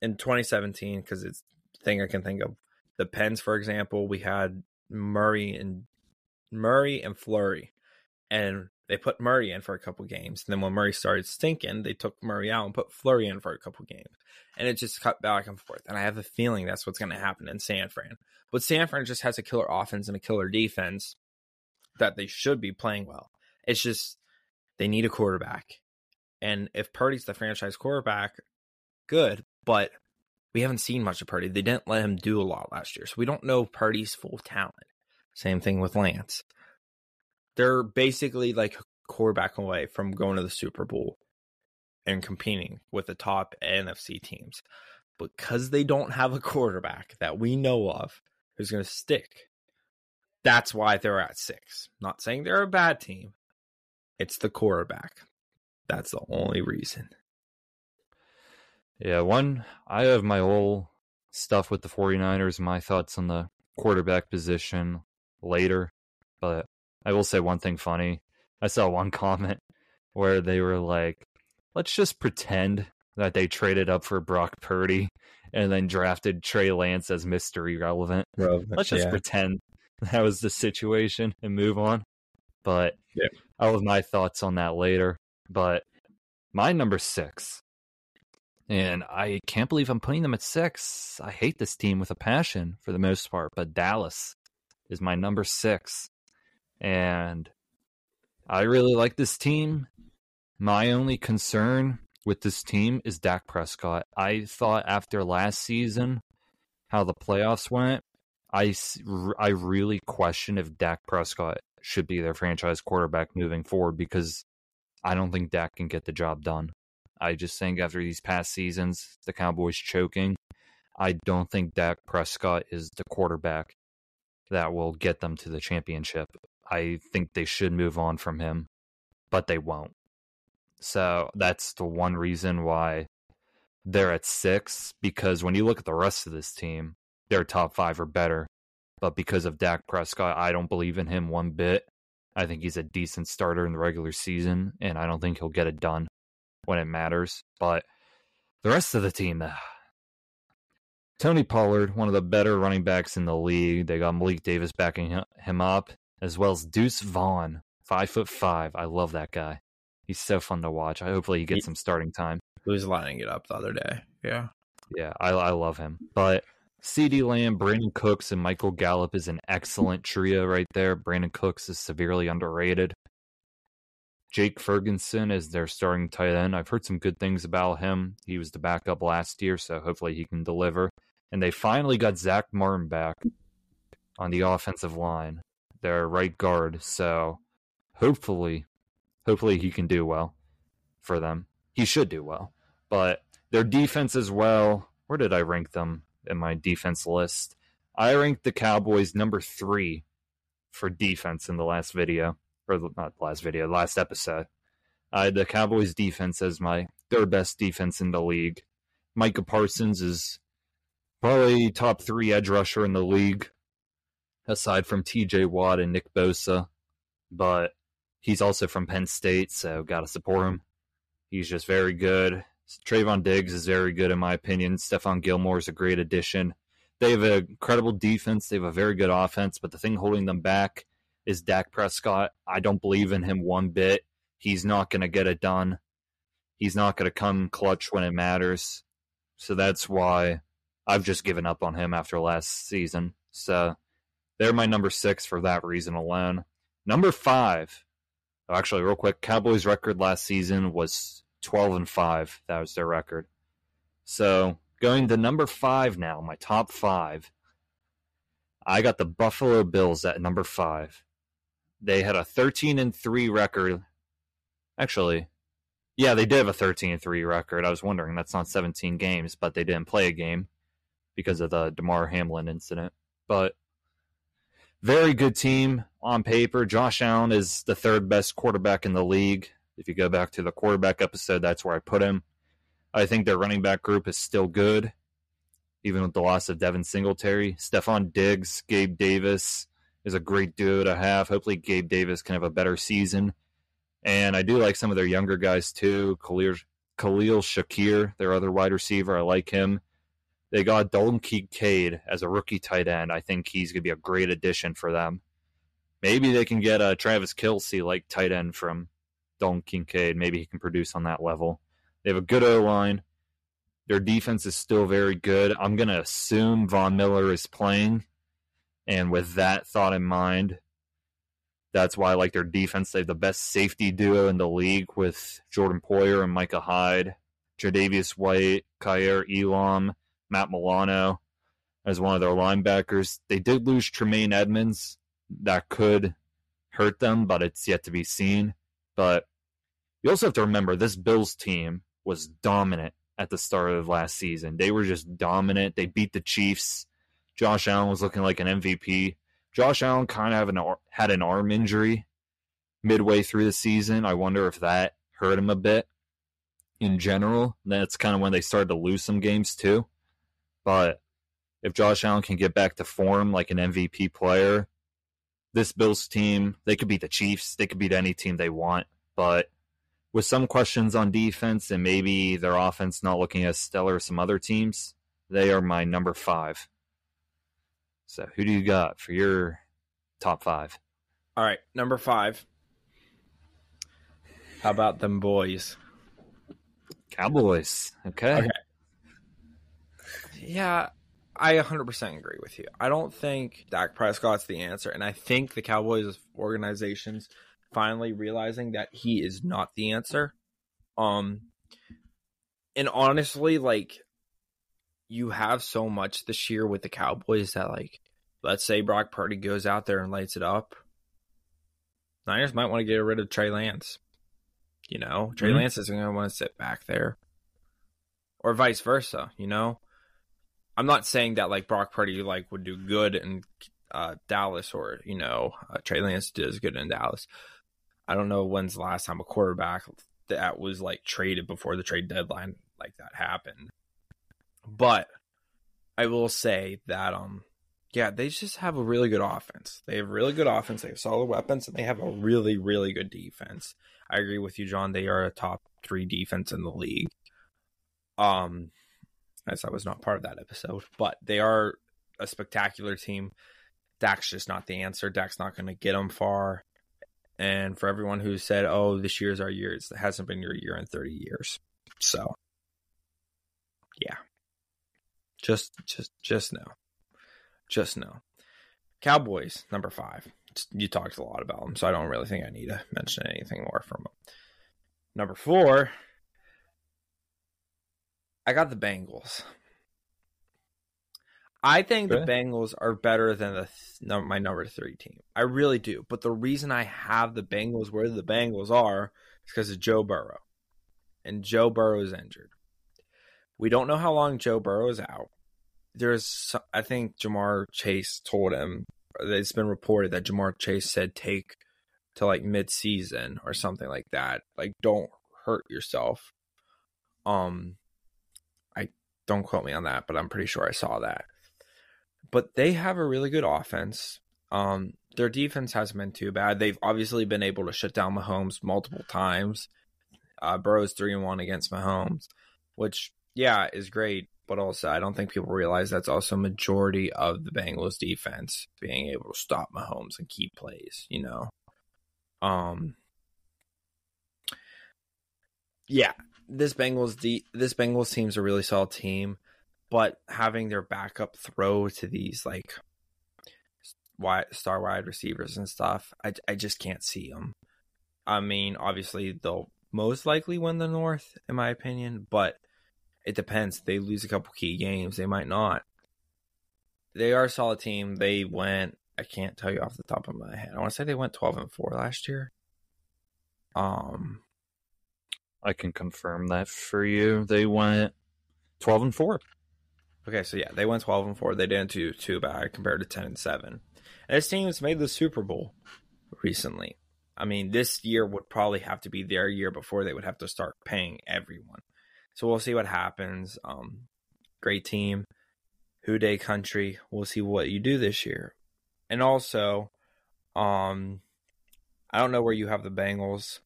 in 2017 because it's thing I can think of. The Pens, for example, we had Murray and Murray and Fleury, and they put Murray in for a couple games. And then when Murray started stinking, they took Murray out and put Fleury in for a couple games. And it just cut back and forth. And I have a feeling that's what's going to happen in San Fran. But San Fran just has a killer offense and a killer defense that they should be playing well. It's just they need a quarterback. And if Purdy's the franchise quarterback, good. But we haven't seen much of Purdy. They didn't let him do a lot last year. So we don't know Purdy's full talent. Same thing with Lance. They're basically like quarterback away from going to the Super Bowl and competing with the top NFC teams. Because they don't have a quarterback that we know of who's going to stick, that's why they're at six. Not saying they're a bad team, it's the quarterback. That's the only reason. Yeah, one, I have my whole stuff with the 49ers, my thoughts on the quarterback position later. But I will say one thing funny. I saw one comment where they were like, let's just pretend that they traded up for Brock Purdy and then drafted Trey Lance as mystery relevant. let's just yeah. pretend that was the situation and move on. But yeah. I'll have my thoughts on that later. But my number six, and I can't believe I'm putting them at six. I hate this team with a passion for the most part, but Dallas is my number six. And I really like this team. My only concern with this team is Dak Prescott. I thought after last season, how the playoffs went, I, I really question if Dak Prescott should be their franchise quarterback moving forward because I don't think Dak can get the job done. I just think after these past seasons, the Cowboys choking, I don't think Dak Prescott is the quarterback that will get them to the championship. I think they should move on from him, but they won't. So that's the one reason why they're at six, because when you look at the rest of this team, their top five are better. But because of Dak Prescott, I don't believe in him one bit. I think he's a decent starter in the regular season, and I don't think he'll get it done when it matters. But the rest of the team, Tony Pollard, one of the better running backs in the league. They got Malik Davis backing him up, as well as Deuce Vaughn, five foot five. I love that guy. He's so fun to watch. I hopefully he gets some starting time. He was lining it up the other day. Yeah, yeah, I, I love him. But CeeDee Lamb, Brandin Cooks, and Michael Gallup is an excellent trio right there. Brandin Cooks is severely underrated. Jake Ferguson is their starting tight end. I've heard some good things about him. He was the backup last year, so hopefully he can deliver. And they finally got Zack Martin back on the offensive line, their right guard. So hopefully, hopefully he can do well for them. He should do well. But their defense as well. Where did I rank them? in my defense list. I ranked the Cowboys number three for defense in the last video, or not last video, last episode. I had the Cowboys defense as my third best defense in the league. Micah Parsons is Probably top three edge rusher in the league, aside from TJ Watt and Nick Bosa. But he's also from Penn State, so got to support him. He's just very good. Trevon Diggs is very good, in my opinion. Stephon Gilmore is a great addition. They have an incredible defense. They have a very good offense, but the thing holding them back is Dak Prescott. I don't believe in him one bit. He's not going to get it done. He's not going to come clutch when it matters. So that's why I've just given up on him after last season. So they're my number six for that reason alone. Number five, oh, actually, real quick, Cowboys' record last season was 12 and 5. That was their record. So going to number five now, my top five. I got the Buffalo Bills at number five. They had a 13 and 3 record. Actually, yeah, they did have a 13 and 3 record. I was wondering that's not 17 games, but they didn't play a game because of the Damar Hamlin incident. But very good team on paper. Josh Allen is the third best quarterback in the league. If you go back to the quarterback episode, that's where I put him. I think their running back group is still good, even with the loss of Devin Singletary. Stefon Diggs, Gabe Davis is a great duo to have. Hopefully, Gabe Davis can have a better season. And I do like some of their younger guys too. Khalil, Khalil Shakir, their other wide receiver, I like him. They got Dalton Kincaid as a rookie tight end. I think he's going to be a great addition for them. Maybe they can get a Travis Kelce like tight end from Dalton Kincaid. Maybe he can produce on that level. They have a good O line. Their defense is still very good. I'm going to assume Von Miller is playing. And with that thought in mind, that's why I like their defense. They have the best safety duo in the league with Jordan Poyer and Micah Hyde, Tre'Davious White, Kaiir Elam, Matt Milano as one of their linebackers. They did lose Tremaine Edmunds. That could hurt them, but it's yet to be seen. But you also have to remember this Bills team was dominant at the start of last season. They were just dominant. They beat the Chiefs. Josh Allen was looking like an MVP. Josh Allen kind of an, had an arm injury midway through the season. I wonder if that hurt him a bit in general. That's kind of when they started to lose some games too. But if Josh Allen can get back to form like an MVP player, this Bills team, they could beat the Chiefs. They could beat any team they want. But with some questions on defense and maybe their offense not looking as stellar as some other teams, they are my number five. So who do you got for your top five? All right, number five. How about them boys? Cowboys. Okay. Okay. Yeah, I 100% agree with you. I don't think Dak Prescott's the answer, and I think the Cowboys organizations finally realizing that he is not the answer. Um, and honestly, like you have so much this year with the Cowboys that, like, let's say Brock Purdy goes out there and lights it up. Niners might want to get rid of Trey Lance. You know, Trey Mhm. Lance isn't going to want to sit back there, or vice versa. You know, I'm not saying that like Brock Purdy like would do good in uh, Dallas or you know uh, Trey Lance does good in Dallas. I don't know when's the last time a quarterback that was like traded before the trade deadline like that happened. But I will say that um yeah, they just have a really good offense. They have really good offense, they have solid weapons, and they have a really, really good defense. I agree with you, John. They are a top three defense in the league. Um as I was not part of that episode, but they are a spectacular team. Dak's just not the answer. Dak's not going to get them far. And for everyone who said, "Oh, this year's our year," it hasn't been your year in 30 years. So, yeah, just, just, just know, just know. Cowboys number five. You talked a lot about them, so I don't really think I need to mention anything more from them. Number four, I got the Bengals. I think the Bengals are better than the th- my number three team. I really do. But the reason I have the Bengals where the Bengals are is because of Joe Burrow, and Joe Burrow is injured. We don't know how long Joe Burrow is out. There's, I think Ja'Marr Chase told him. It's been reported that Ja'Marr Chase said take to like mid-season or something like that. Like, don't hurt yourself. Um, Don't quote me on that, but I'm pretty sure I saw that. But they have a really good offense. Um, their defense hasn't been too bad. They've obviously been able to shut down Mahomes multiple times. Uh, Burrow's three and one against Mahomes, which yeah is great. But also, I don't think people realize that's also majority of the Bengals defense being able to stop Mahomes and keep plays. You know, um, yeah, this Bengals de- this Bengals team's a really solid team, but having their backup throw to these like wide star wide receivers and stuff, I I just can't see them. I mean, obviously they'll most likely win the North, in my opinion, but it depends. They lose a couple key games, they might not. They are a solid team. They went. I can't tell you off the top of my head. I want to say they went twelve and four last year. Um, I can confirm that for you. They went twelve and four. Okay, so yeah, they went twelve and four. They didn't do too bad compared to ten and seven. And this team has made the Super Bowl recently. I mean, this year would probably have to be their year before they would have to start paying everyone. So we'll see what happens. Um, great team, Who Dey Country. We'll see what you do this year. And also, um, I don't know where you have the Bengals,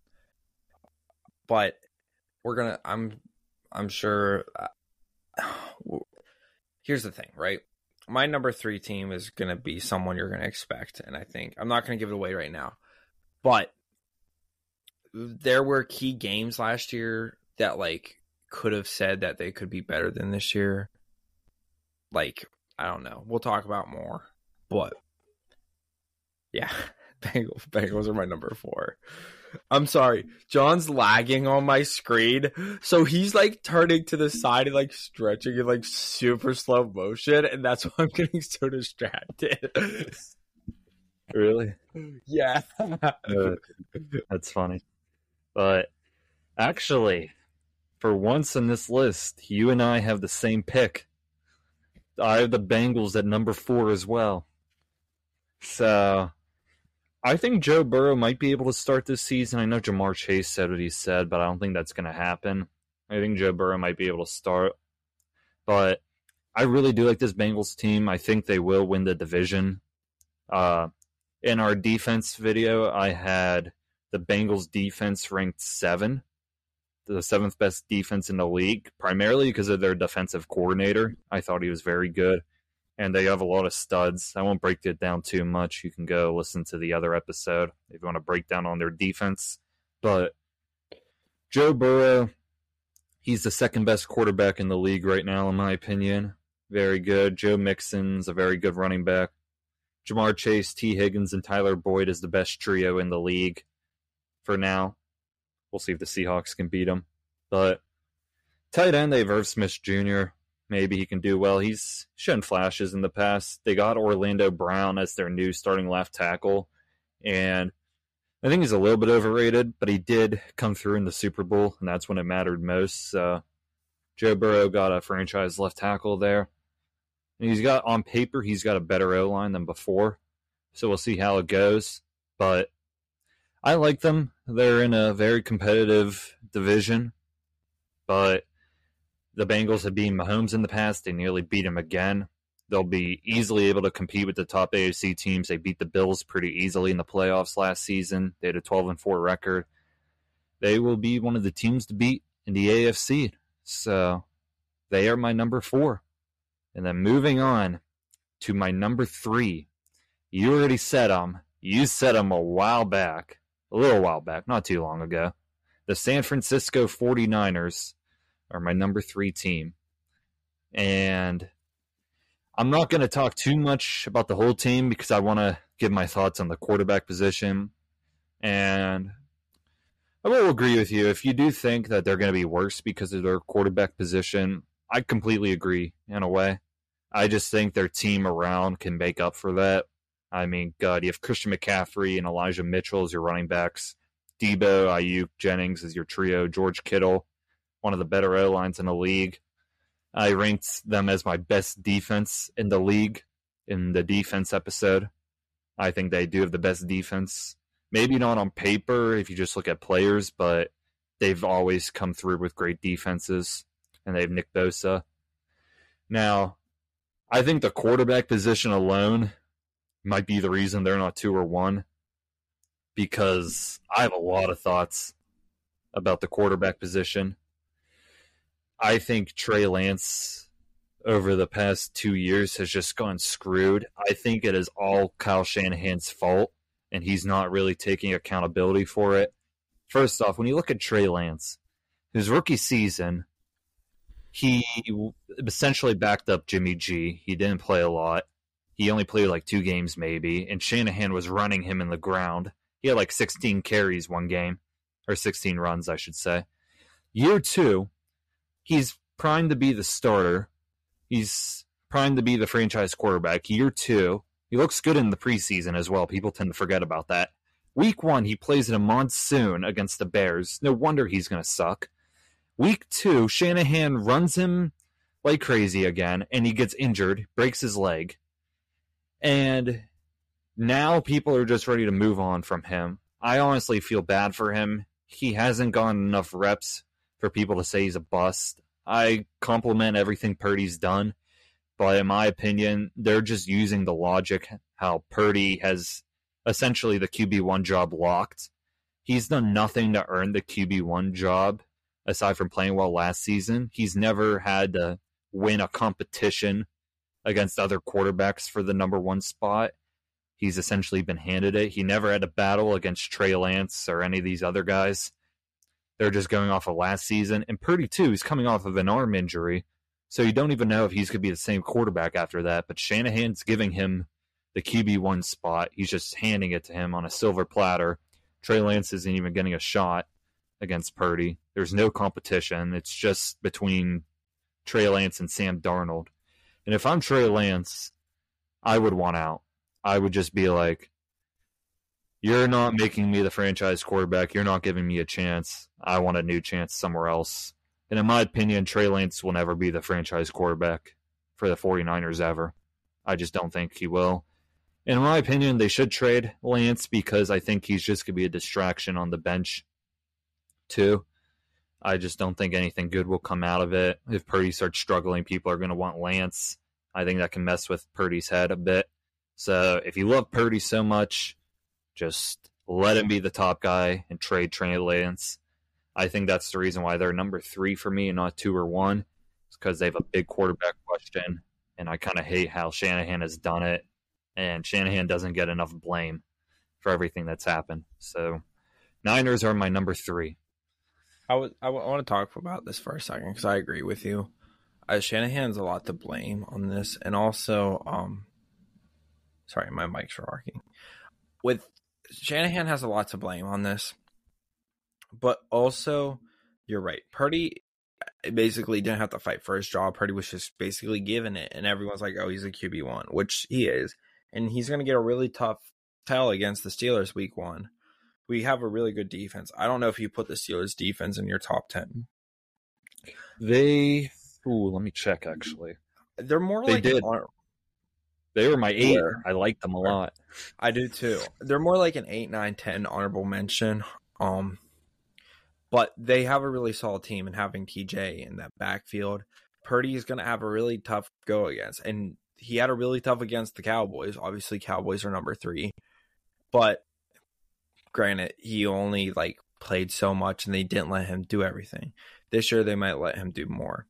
but we're gonna. I'm, I'm sure. Uh, here's the thing, right? My number three team is gonna be someone you're gonna expect, and I think I'm not gonna give it away right now, but there were key games last year that like could have said that they could be better than this year. Like, I don't know. We'll talk about more. But yeah, Bengals, Bengals are my number four. I'm sorry. John's lagging on my screen. So he's like turning to the side and like stretching in like super slow motion. And that's why I'm getting so distracted. Really? yeah. Uh, that's funny. But actually, for once in this list, you and I have the same pick. I have the Bengals at number four as well. So I think Joe Burrow might be able to start this season. I know Ja'Marr Chase said what he said, but I don't think that's going to happen. I think Joe Burrow might be able to start. But I really do like this Bengals team. I think they will win the division. Uh, in our defense video, I had the Bengals defense ranked seven, the seventh best defense in the league, primarily because of their defensive coordinator. I thought he was very good. And they have a lot of studs. I won't break it down too much. You can go listen to the other episode if you want to break down on their defense. But Joe Burrow, he's the second best quarterback in the league right now, in my opinion. Very good. Joe Mixon's a very good running back. Ja'Marr Chase, Tee Higgins, and Tyler Boyd is the best trio in the league for now. We'll see if the Seahawks can beat them. But tight end, they have Irv Smith Jr. Maybe he can do well. He's shown flashes in the past. They got Orlando Brown as their new starting left tackle. And I think he's a little bit overrated, but he did come through in the Super Bowl, and that's when it mattered most. So Joe Burrow got a franchise left tackle there. And he's got, on paper, he's got a better O line than before. So we'll see how it goes. But I like them. They're in a very competitive division, but the Bengals have beaten Mahomes in the past. They nearly beat him again. They'll be easily able to compete with the top AFC teams. They beat the Bills pretty easily in the playoffs last season. They had a 12 and 4 record. They will be one of the teams to beat in the AFC. So they are my number four. And then moving on to my number three. You already said them. You said them a while back a little while back, not too long ago. The San Francisco 49ers are my number three team. And I'm not going to talk too much about the whole team because I want to give my thoughts on the quarterback position. And I will agree with you. If you do think that they're going to be worse because of their quarterback position, I completely agree in a way. I just think their team around can make up for that. I mean, God, you have Christian McCaffrey and Elijah Mitchell as your running backs. Deebo, Aiyuk, Jennings as your trio. George Kittle, one of the better O lines in the league. I ranked them as my best defense in the league in the defense episode. I think they do have the best defense. Maybe not on paper if you just look at players, but they've always come through with great defenses. And they have Nick Bosa. Now, I think the quarterback position alone might be the reason they're not two or one because I have a lot of thoughts about the quarterback position. I think Trey Lance over the past two years has just gone screwed. I think it is all Kyle Shanahan's fault, and he's not really taking accountability for it. First off, when you look at Trey Lance, his rookie season, he essentially backed up Jimmy G. He didn't play a lot. He only played like two games, maybe, and Shanahan was running him in the ground. He had like 16 carries one game, or 16 runs, I should say. Year two, he's primed to be the starter. He's primed to be the franchise quarterback. Year two, he looks good in the preseason as well. People tend to forget about that. Week one, he plays in a monsoon against the Bears. No wonder he's going to suck. Week two, Shanahan runs him like crazy again, and he gets injured, breaks his leg. And now people are just ready to move on from him. I honestly feel bad for him. He hasn't gotten enough reps for people to say he's a bust. I compliment everything Purdy's done, but in my opinion, they're just using the logic how Purdy has essentially the QB1 job locked. He's done nothing to earn the QB1 job aside from playing well last season. He's never had to win a competition against other quarterbacks for the number one spot. He's essentially been handed it. He never had a battle against Trey Lance or any of these other guys. They're just going off of last season. And Purdy, too, he's coming off of an arm injury. So you don't even know if he's going to be the same quarterback after that. But Shanahan's giving him the QB1 spot. He's just handing it to him on a silver platter. Trey Lance isn't even getting a shot against Purdy. There's no competition. It's just between Trey Lance and Sam Darnold. And if I'm Trey Lance, I would want out. I would just be like, you're not making me the franchise quarterback. You're not giving me a chance. I want a new chance somewhere else. And in my opinion, Trey Lance will never be the franchise quarterback for the 49ers ever. I just don't think he will. In my opinion, they should trade Lance because I think he's just going to be a distraction on the bench, too. I just don't think anything good will come out of it. If Purdy starts struggling, people are going to want Lance. I think that can mess with Purdy's head a bit. So if you love Purdy so much, just let him be the top guy and trade Trey Lance. I think that's the reason why they're number three for me and not two or one. It's because they have a big quarterback question, and I kind of hate how Shanahan has done it and Shanahan doesn't get enough blame for everything that's happened. So Niners are my number three. I would I, w- I want to talk about this for a second because I agree with you. Uh, Shanahan's a lot to blame on this, and also, um, sorry, my mic's remarking. With Shanahan has a lot to blame on this, but also, you're right. Purdy uh, basically didn't have to fight for his job. Purdy was just basically given it, and everyone's like, "Oh, he's a QB one," which he is and he's going to get a really tough tell against the Steelers week one. We have a really good defense. I don't know if you put the Steelers defense in your top 10. They, ooh, let me check actually. They're more They like did. An, They were my eight. Where? I liked them a lot. I do too. They're more like an 8, nine, ten honorable mention. Um, but they have a really solid team, and having TJ in that backfield, Purdy is going to have a really tough go against. And he had a really tough against the Cowboys. Obviously, Cowboys are number three, but granted, he only like played so much, and they didn't let him do everything. This year, they might let him do more.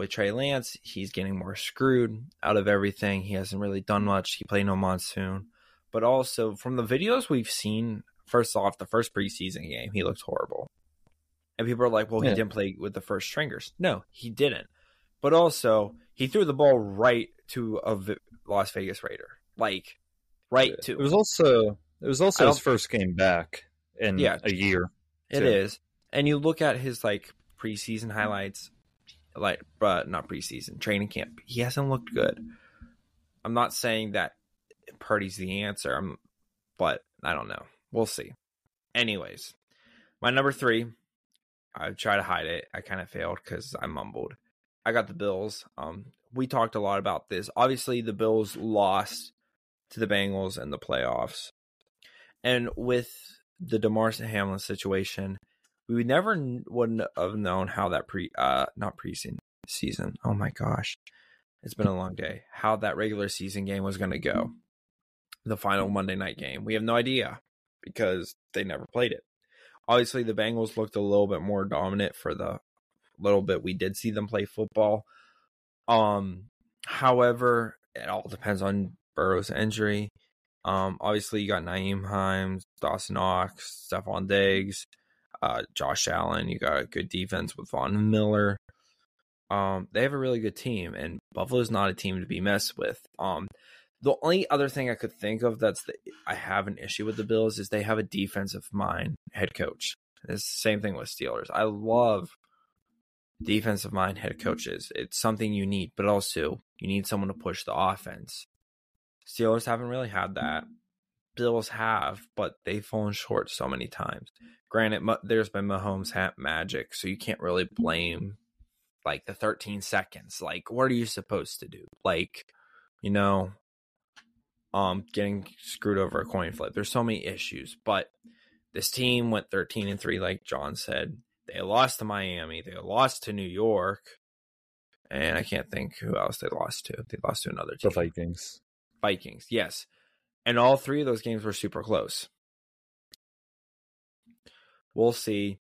With Trey Lance, he's getting more screwed out of everything. He hasn't really done much. He played no monsoon, but also from the videos we've seen, first off, the first preseason game, he looked horrible. And people are like, well, he didn't play with the first stringers. No, he didn't. But also, he threw the ball right to a V- Las Vegas Raider. Like, right to It was also it was also his first game back in Yeah. a year. It too. is. And you look at his like preseason highlights, like but not preseason, training camp. He hasn't looked good. I'm not saying that Purdy's the answer. I'm, but I don't know. We'll see. Anyways, my number three. I tried to hide it. I kind of failed because I mumbled. I got the Bills. Um, we talked a lot about this. Obviously, the Bills lost to the Bengals in the playoffs, and with the Damar Hamlin situation, we would never wouldn't have known how that pre uh not preseason season. Oh my gosh. It's been a long day. How that regular season game was going to go. The final Monday night game. We have no idea because they never played it. Obviously, the Bengals looked a little bit more dominant for the little bit we did see them play football. Um, however, it all depends on Burrow's injury. Um, obviously, you got Nyheim Hines, Dawson Knox, Stefon Diggs, uh, Josh Allen. You got a good defense with Von Miller. Um, they have a really good team, and Buffalo's not a team to be messed with. Um, the only other thing I could think of that's the I have an issue with the Bills is they have a defensive mind head coach. It's the same thing with Steelers. I love defensive mind head coaches. It's something you need, but also you need someone to push the offense. Steelers haven't really had that. Bills have, but they've fallen short so many times. Granted, there's been Mahomes hat magic, so you can't really blame like the 13 seconds. Like, what are you supposed to do? Like, you know, um, getting screwed over a coin flip. There's so many issues, but this team went 13 and three, like John said. They lost to Miami. They lost to New York. And I can't think who else they lost to. They lost to another team. The Vikings. Vikings, yes. And all three of those games were super close. We'll see.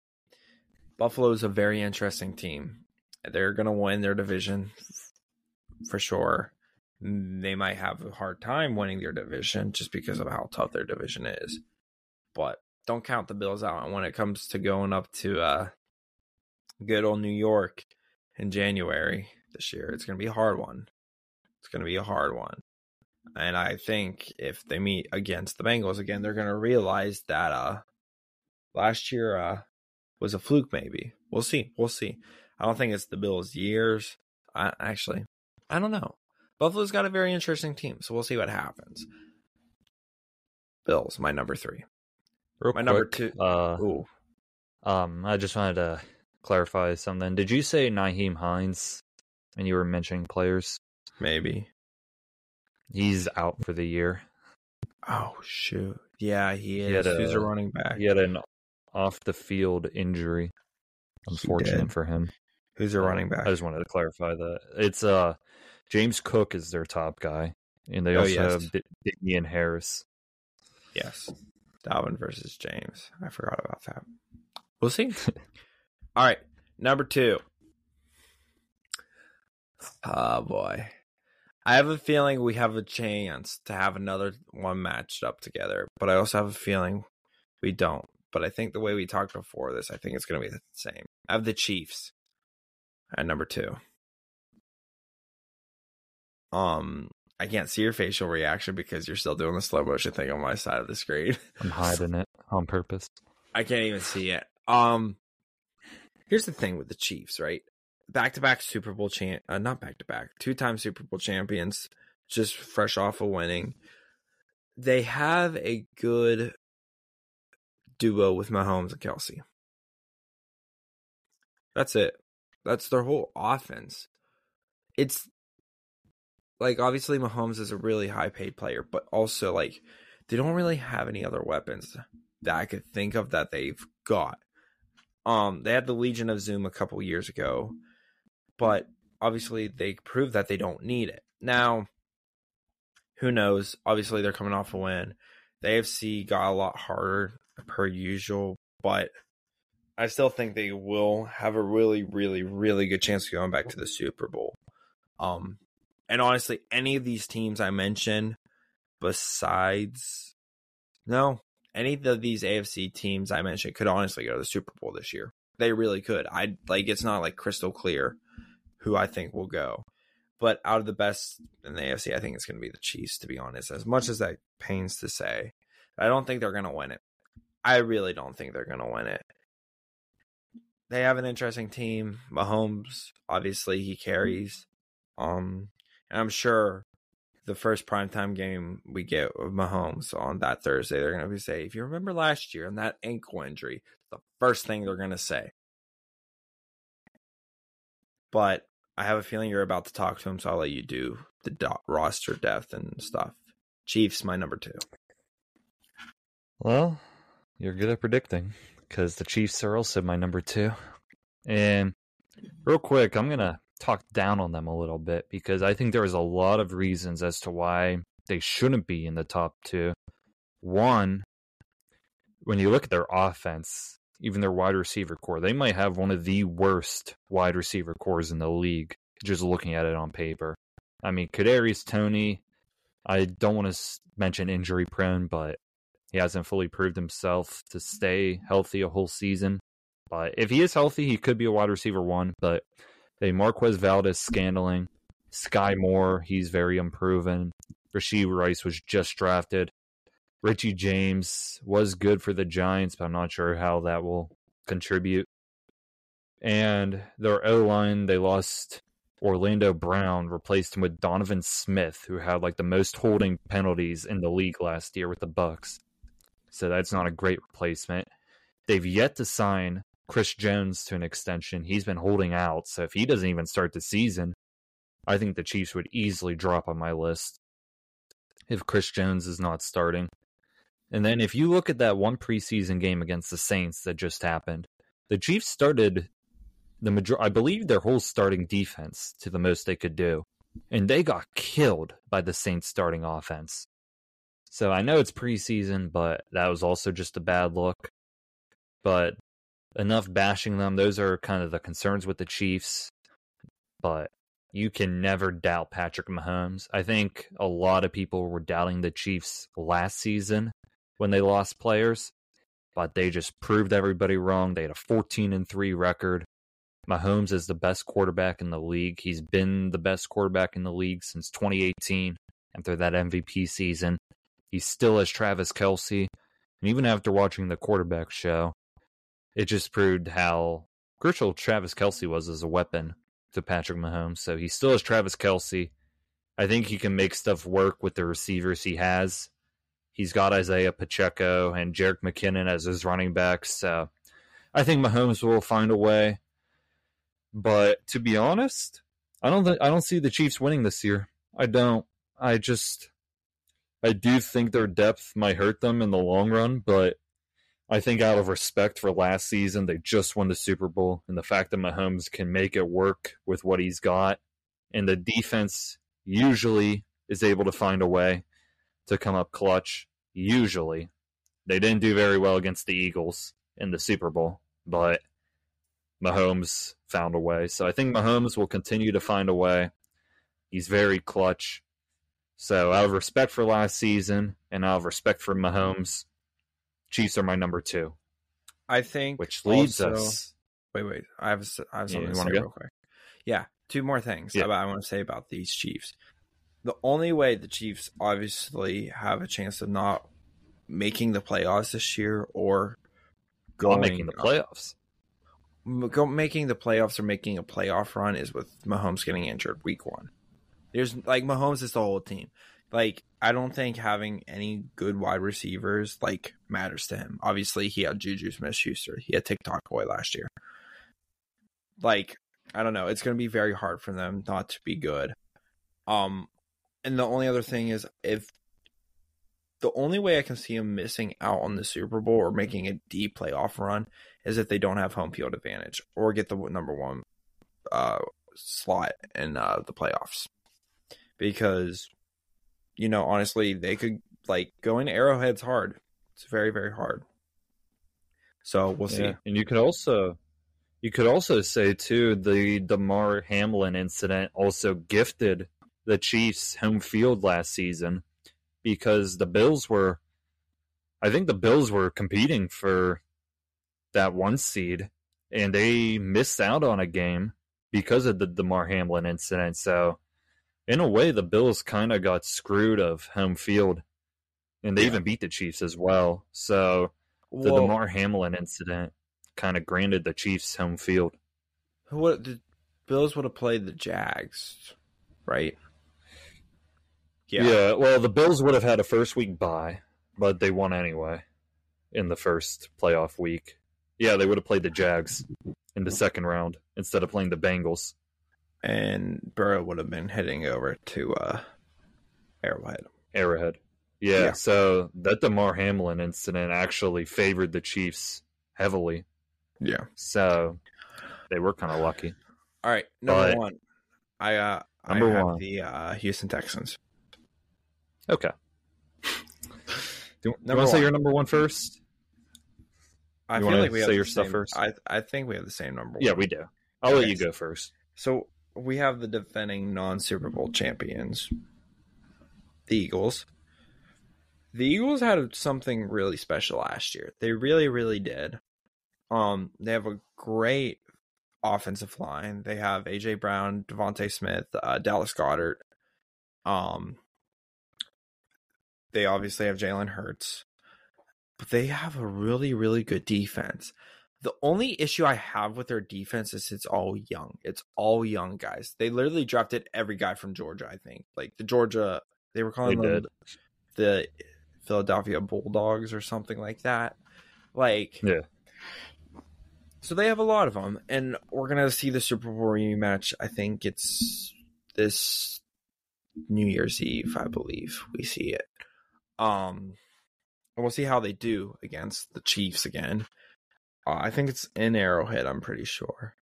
Buffalo's a very interesting team. They're going to win their division for sure. They might have a hard time winning their division just because of how tough their division is. But don't count the Bills out And when it comes to going up to uh, good old New York in January this year. It's going to be a hard one. It's going to be a hard one. And I think if they meet against the Bengals again, they're going to realize that uh, last year uh, was a fluke, maybe. We'll see. We'll see. I don't think it's the Bills' years. I, actually, I don't know. Buffalo's got a very interesting team, so we'll see what happens. Bills, my number three. Real my quick, number two. Uh, Ooh, um, I just wanted to clarify something. Did you say Nyheim Hines? And you were mentioning players. maybe. He's out for the year. Oh shoot! Yeah, he He is. Who's a a- running back? He had an off the field injury. Unfortunate for him. Who's a running back? I just wanted to clarify that. It's uh James Cook is their top guy. And they Oh, also yes. have D- Damien Harris. Yes. Dalvin versus James. I forgot about that. We'll see. All right. Number two. Oh boy. I have a feeling we have a chance to have another one matched up together, but I also have a feeling we don't. But I think the way we talked before this, I think it's going to be the same. I have the Chiefs at number two. Um, I can't see your facial reaction because you're still doing the slow motion thing on my side of the screen. I'm hiding it on purpose. I can't even see it. Um, here's the thing with the Chiefs, right? Back to back Super Bowl champ, uh, not back to back, two time Super Bowl champions, just fresh off of winning. They have a good duo with Mahomes and Kelce. That's it. That's their whole offense. It's like obviously Mahomes is a really high paid player, but also like they don't really have any other weapons that I could think of that they've got. Um, they had the Legion of Zoom a couple years ago, but obviously they proved that they don't need it. Now, who knows? Obviously they're coming off a win. The AFC got a lot harder per usual, but I still think they will have a really, really, really good chance of going back to the Super Bowl. Um, and honestly, any of these teams I mentioned, besides no, any of these AFC teams I mentioned could honestly go to the Super Bowl this year. They really could. I like it's not like crystal clear who I think will go. But out of the best in the AFC, I think it's going to be the Chiefs, to be honest. As much as that pains to say, I don't think they're going to win it. I really don't think they're going to win it. They have an interesting team. Mahomes, obviously, he carries. Um, and I'm sure the first primetime game we get of Mahomes on that Thursday, they're going to be say, if you remember last year and that ankle injury, the first thing they're going to say. But I have a feeling you're about to talk to him, so I'll let you do the do- roster depth and stuff. Chiefs, my number two. Well, you're good at predicting because the Chiefs are also my number two. And real quick, I'm gonna talk down on them a little bit because I think there is a lot of reasons as to why they shouldn't be in the top two. One, when you look at their offense, even their wide receiver core, they might have one of the worst wide receiver cores in the league, just looking at it on paper. I mean, Kadarius Toney, I don't want to mention injury prone, but he hasn't fully proved himself to stay healthy a whole season. But if he is healthy, he could be a wide receiver one. But they Marquez Valdes-Scantling, Sky Moore, he's very unproven. Rashee Rice was just drafted. Richie James was good for the Giants, but I'm not sure how that will contribute. And their O line, they lost Orlando Brown, replaced him with Donovan Smith, who had like the most holding penalties in the league last year with the Bucs. So that's not a great replacement. They've yet to sign Chris Jones to an extension. He's been holding out, so if he doesn't even start the season, I think the Chiefs would easily drop on my list if Chris Jones is not starting. And then if you look at that one preseason game against the Saints that just happened, the Chiefs started the major I believe their whole starting defense to the most they could do. And they got killed by the Saints starting offense. So I know it's preseason, but that was also just a bad look. But enough bashing them. Those are kind of the concerns with the Chiefs. But you can never doubt Patrick Mahomes. I think a lot of people were doubting the Chiefs last season when they lost players, but they just proved everybody wrong. They had a 14 and 3 record. Mahomes is the best quarterback in the league. He's been the best quarterback in the league since 2018 after that MVP season. He still has Travis Kelce. And even after watching the quarterback show, it just proved how crucial Travis Kelce was as a weapon to Patrick Mahomes. So he still has Travis Kelce. I think he can make stuff work with the receivers he has. He's got Isiah Pacheco and Jerick McKinnon as his running backs. So I think Mahomes will find a way. But to be honest, I don't think I don't see the Chiefs winning this year. I don't. I just I do think their depth might hurt them in the long run, but I think out of respect for last season, they just won the Super Bowl, and the fact that Mahomes can make it work with what he's got, and the defense usually is able to find a way to come up clutch. Usually, they didn't do very well against the Eagles in the Super Bowl, but Mahomes found a way. So I think Mahomes will continue to find a way. He's very clutch. So out of respect for last season and out of respect for Mahomes, Chiefs are my number two. I think Which leads also- us. Wait, wait. I have I have something you to say go? real quick. Yeah, two more things Yeah. about I want to say about these Chiefs. The only way the Chiefs obviously have a chance of not making the playoffs this year or Going, making the playoffs. go, making the playoffs or making a playoff run is with Mahomes getting injured week one. There's like Mahomes is the whole team. Like I don't think having any good wide receivers like matters to him. Obviously, he had Juju Smith-Schuster. He had TikTok boy last year. Like I don't know. It's going to be very hard for them not to be good. Um, and the only other thing is if the only way I can see him missing out on the Super Bowl or making a deep playoff run is if they don't have home field advantage or get the number one uh, slot in uh, the playoffs. Because, you know, honestly, they could like going to Arrowhead's hard. It's very very hard. So we'll see. Yeah. And you could also you could also say too the Damar Hamlin incident also gifted the Chiefs home field last season because the Bills were I think the Bills were competing for that one seed and they missed out on a game because of the Damar Hamlin incident. So in a way the Bills kind of got screwed of home field and they Yeah. even beat the Chiefs as well. So the Well, Damar Hamlin incident kind of granted the Chiefs home field. What the Bills would have played the Jags, right? Yeah. Yeah. well, the Bills would have had a first week bye, but they won anyway in the first playoff week. Yeah, they would have played the Jags in the second round instead of playing the Bengals. And Burrow would have been heading over to uh, Arrowhead. Arrowhead. Yeah, Yeah. so that Damar Hamlin incident actually favored the Chiefs heavily. Yeah. So they were kind of lucky. All right, number But- one. I uh, Number I have one. the uh, Houston Texans. Okay. Do you, Number want to say your number one first? I You feel like we have say the your stuff same- first? I I think we have the same number. Yeah, we do. I'll let you go first. So we have the defending non Super Bowl champions, the Eagles. The Eagles had something really special last year. They really, really did. Um, they have a great offensive line. They have AJ Brown, DeVonta Smith, uh, Dallas Goedert. Um, they obviously have Jalen Hurts, but they have a really, really good defense. The only issue I have with their defense is it's all young. It's all young guys. They literally drafted every guy from Georgia, I think. Like the Georgia, they were calling They them did. the Philadelphia Bulldogs or something like that. Like, Yeah. So they have a lot of them, and we're gonna see the Super Bowl rematch. I think it's this New Year's Eve, I believe we see it. Um, and we'll see how they do against the Chiefs again. Uh, I think it's in Arrowhead. I'm pretty sure.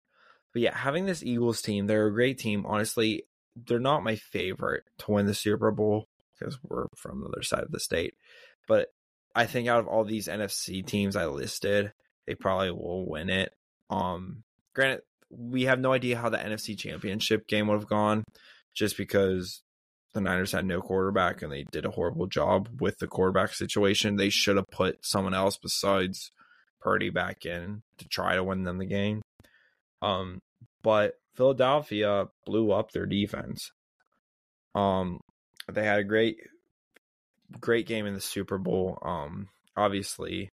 But yeah, having this Eagles team, they're a great team. Honestly, they're not my favorite to win the Super Bowl because we're from the other side of the state. But I think out of all these NFC teams I listed, they probably will win it. Um, granted, we have no idea how the NFC Championship game would have gone, just because the Niners had no quarterback and they did a horrible job with the quarterback situation. They should have put someone else besides Purdy back in to try to win them the game. Um, but Philadelphia blew up their defense. Um, they had a great, great game in the Super Bowl. Um, obviously,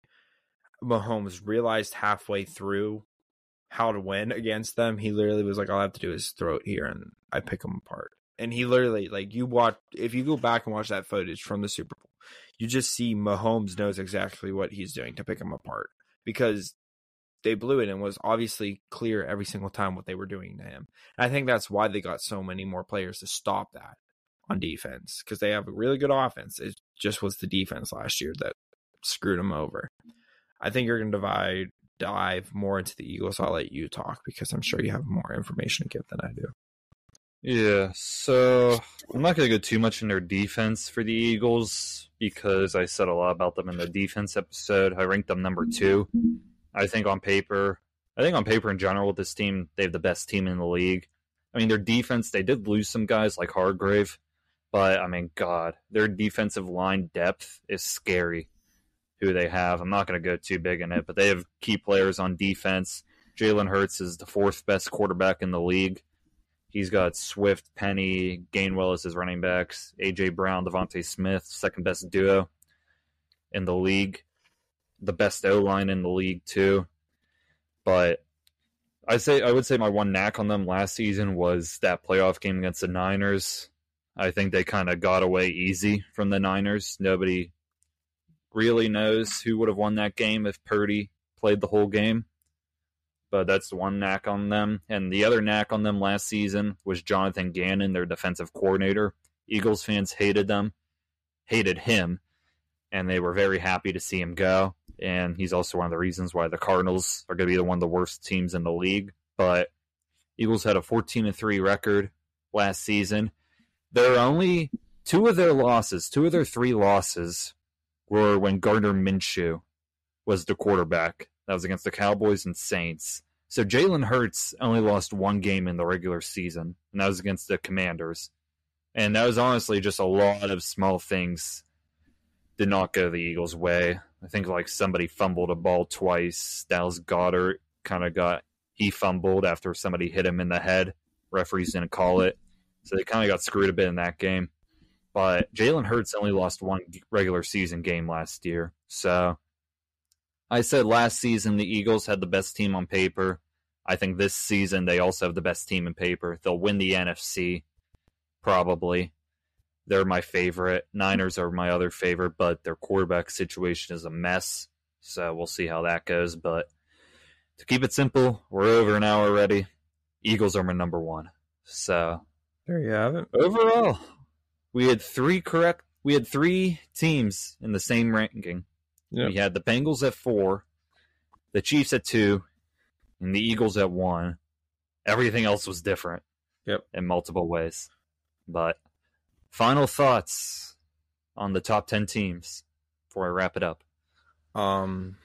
Mahomes realized halfway through how to win against them. He literally was like, "All I have to do is throw it here, and I pick them apart." And he literally, like, you watch if you go back and watch that footage from the Super Bowl, you just see Mahomes knows exactly what he's doing to pick them apart because they blew it and was obviously clear every single time what they were doing to him. And I think that's why they got so many more players to stop that on defense because they have a really good offense. It just was the defense last year that screwed them over. I think you're going to divide dive more into the Eagles. I'll let you talk because I'm sure you have more information to give than I do. Yeah, so I'm not going to go too much in their defense for the Eagles because I said a lot about them in the defense episode. I ranked them number two. I think on paper, I think on paper in general, this team, they have the best team in the league. I mean, their defense, they did lose some guys like Hargrave, but I mean, God, their defensive line depth is scary who they have. I'm not going to go too big in it, but they have key players on defense. Jalen Hurts is the fourth best quarterback in the league. He's got Swift, Penny, Gainwell as his running backs, AJ Brown, DeVonta Smith, second best duo in the league, the best O line in the league too. But I say I would say my one knack on them last season was that playoff game against the Niners. I think they kind of got away easy from the Niners. Nobody really knows who would have won that game if Purdy played the whole game but that's the one knack on them. And the other knack on them last season was Jonathan Gannon, their defensive coordinator. Eagles fans hated them, hated him, and they were very happy to see him go. And he's also one of the reasons why the Cardinals are going to be one of the worst teams in the league. But Eagles had a 14 and 3 record last season. There are only two of their losses, two of their three losses were when Gardner Minshew was the quarterback. That was against the Cowboys and Saints. So Jalen Hurts only lost one game in the regular season, and that was against the Commanders. And that was honestly just a lot of small things did not go the Eagles' way. I think like somebody fumbled a ball twice. Dallas Goedert kind of got he fumbled after somebody hit him in the head. Referees didn't call it, so they kind of got screwed a bit in that game. But Jalen Hurts only lost one regular season game last year, so I said last season the Eagles had the best team on paper. I think this season they also have the best team in paper. They'll win the NFC, probably. They're my favorite. Niners are my other favorite, but their quarterback situation is a mess. So we'll see how that goes. But to keep it simple, we're over an hour already. Eagles are my number one. So There you have it. overall, we had three correct. We had three teams in the same ranking. Yep. We had the Bengals at four, the Chiefs at two, and the Eagles at one. Everything else was different. Yep. in multiple ways. But final thoughts on the top 10 teams before I wrap it up. Um,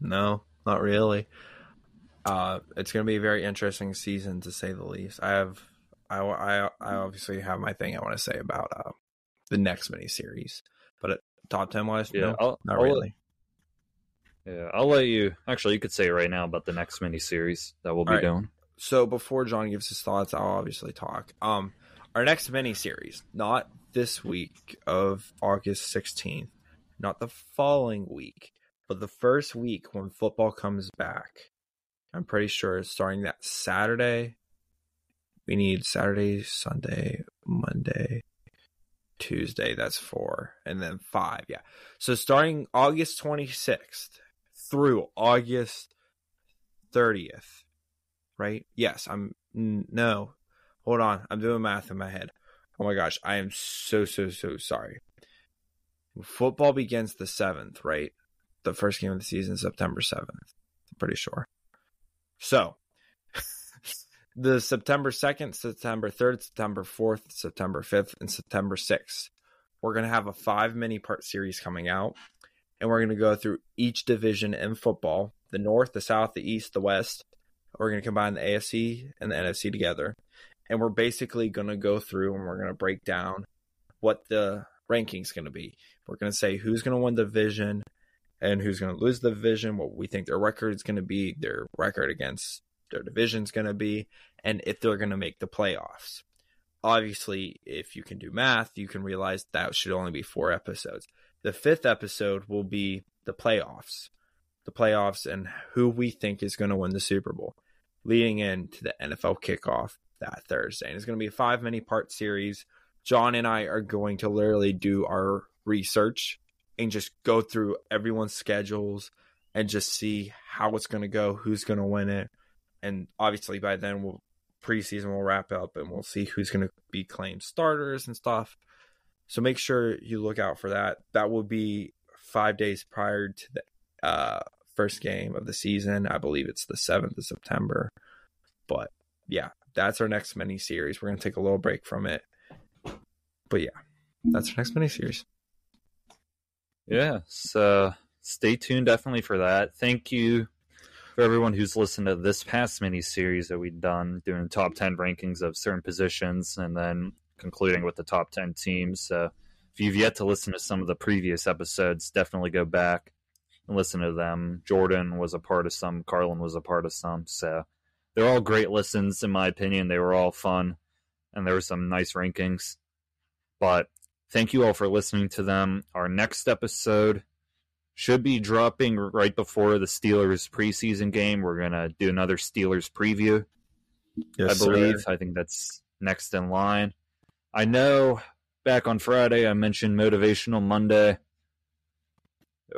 no, not really. Uh, it's going to be a very interesting season to say the least. I have, I, I, I obviously have my thing I want to say about uh, the next mini series, but top ten wise, Yeah, no, I'll, not I'll- really. Yeah, I'll let you. Actually, you could say right now about the next mini series that we'll be right. doing. So before John gives his thoughts, I'll obviously talk. Um, our next mini series, not this week of August sixteenth, not the following week, but the first week when football comes back. I'm pretty sure it's starting that Saturday. We need Saturday, Sunday, Monday, Tuesday. That's four, and then five. Yeah. So starting August 26th through August 30th, right? Yes, I'm. No, hold on. I'm doing math in my head. Oh my gosh, I am so so so sorry. Football begins the seventh, right? The first game of the season, September seventh. I'm pretty sure. So, the September second, September third, September fourth, September fifth, and September sixth. We're gonna have a five mini part series coming out, and we're gonna go through each division in football: the North, the South, the East, the West, we're going to combine the AFC and the NFC together. And we're basically going to go through and we're going to break down what the ranking's going to be. We're going to say who's going to win the division and who's going to lose the division, what we think their record is going to be, their record against their division's going to be, and if they're going to make the playoffs. Obviously, if you can do math, you can realize that should only be four episodes. The fifth episode will be the playoffs the playoffs and who we think is going to win the Super Bowl leading into the NFL kickoff that Thursday. And it's going to be a five mini part series. John and I are going to literally do our research and just go through everyone's schedules and just see how it's going to go, who's going to win it. And obviously by then we'll preseason will wrap up and we'll see who's going to be claimed starters and stuff. So make sure you look out for that. That will be 5 days prior to the uh first game of the season. I believe it's the 7th of September. But yeah, that's our next mini series. We're going to take a little break from it. But yeah, that's our next mini series. Yeah, so stay tuned definitely for that. Thank you for everyone who's listened to this past mini series that we've done, doing top 10 rankings of certain positions and then concluding with the top 10 teams. So if you've yet to listen to some of the previous episodes, definitely go back and listen to them. Jordan was a part of some, Carlin was a part of some. So they're all great listens, in my opinion. They were all fun and there were some nice rankings. But thank you all for listening to them. Our next episode should be dropping right before the Steelers preseason game. We're going to do another Steelers preview, Yes, I believe. I think that's next in line. I know back on Friday I mentioned Motivational Monday.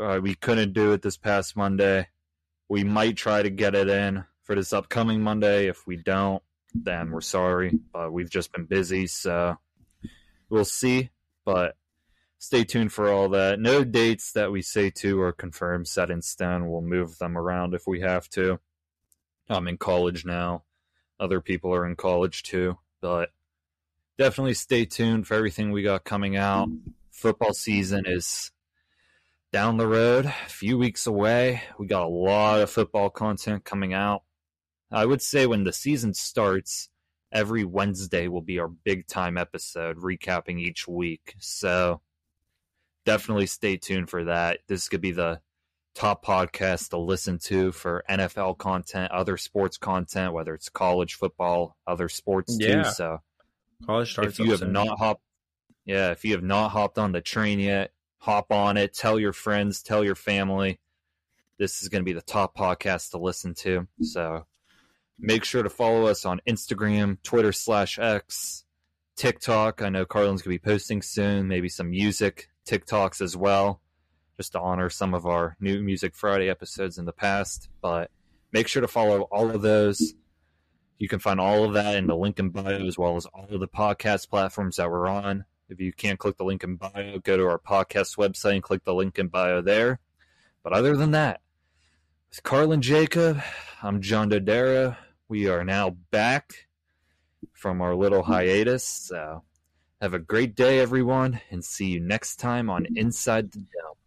Uh, we couldn't do it this past Monday. We might try to get it in for this upcoming Monday. If we don't, then we're sorry. But we've just been busy, so we'll see. But stay tuned for all that. No dates that we say to or confirm set in stone. We'll move them around if we have to. I'm in college now. Other people are in college too. But definitely stay tuned for everything we got coming out. Football season is down the road, a few weeks away. We got a lot of football content coming out. I would say when the season starts, every Wednesday will be our big time episode recapping each week. So definitely stay tuned for that. This could be the top podcast to listen to for NFL content, other sports content, whether it's college football, other sports Yeah. too. So College starts if you have soon. not hopped yeah if you have not hopped on the train yet hop on it tell your friends tell your family this is going to be the top podcast to listen to so make sure to follow us on instagram twitter slash x tiktok i know carlin's going to be posting soon maybe some music tiktoks as well just to honor some of our new music friday episodes in the past but make sure to follow all of those you can find all of that in the link in bio, as well as all of the podcast platforms that we're on. If you can't click the link in bio, go to our podcast website and click the link in bio there. But other than that, with Carlin Jacob, I'm John Dodera. We are now back from our little hiatus. So have a great day, everyone, and see you next time on Inside the Dome.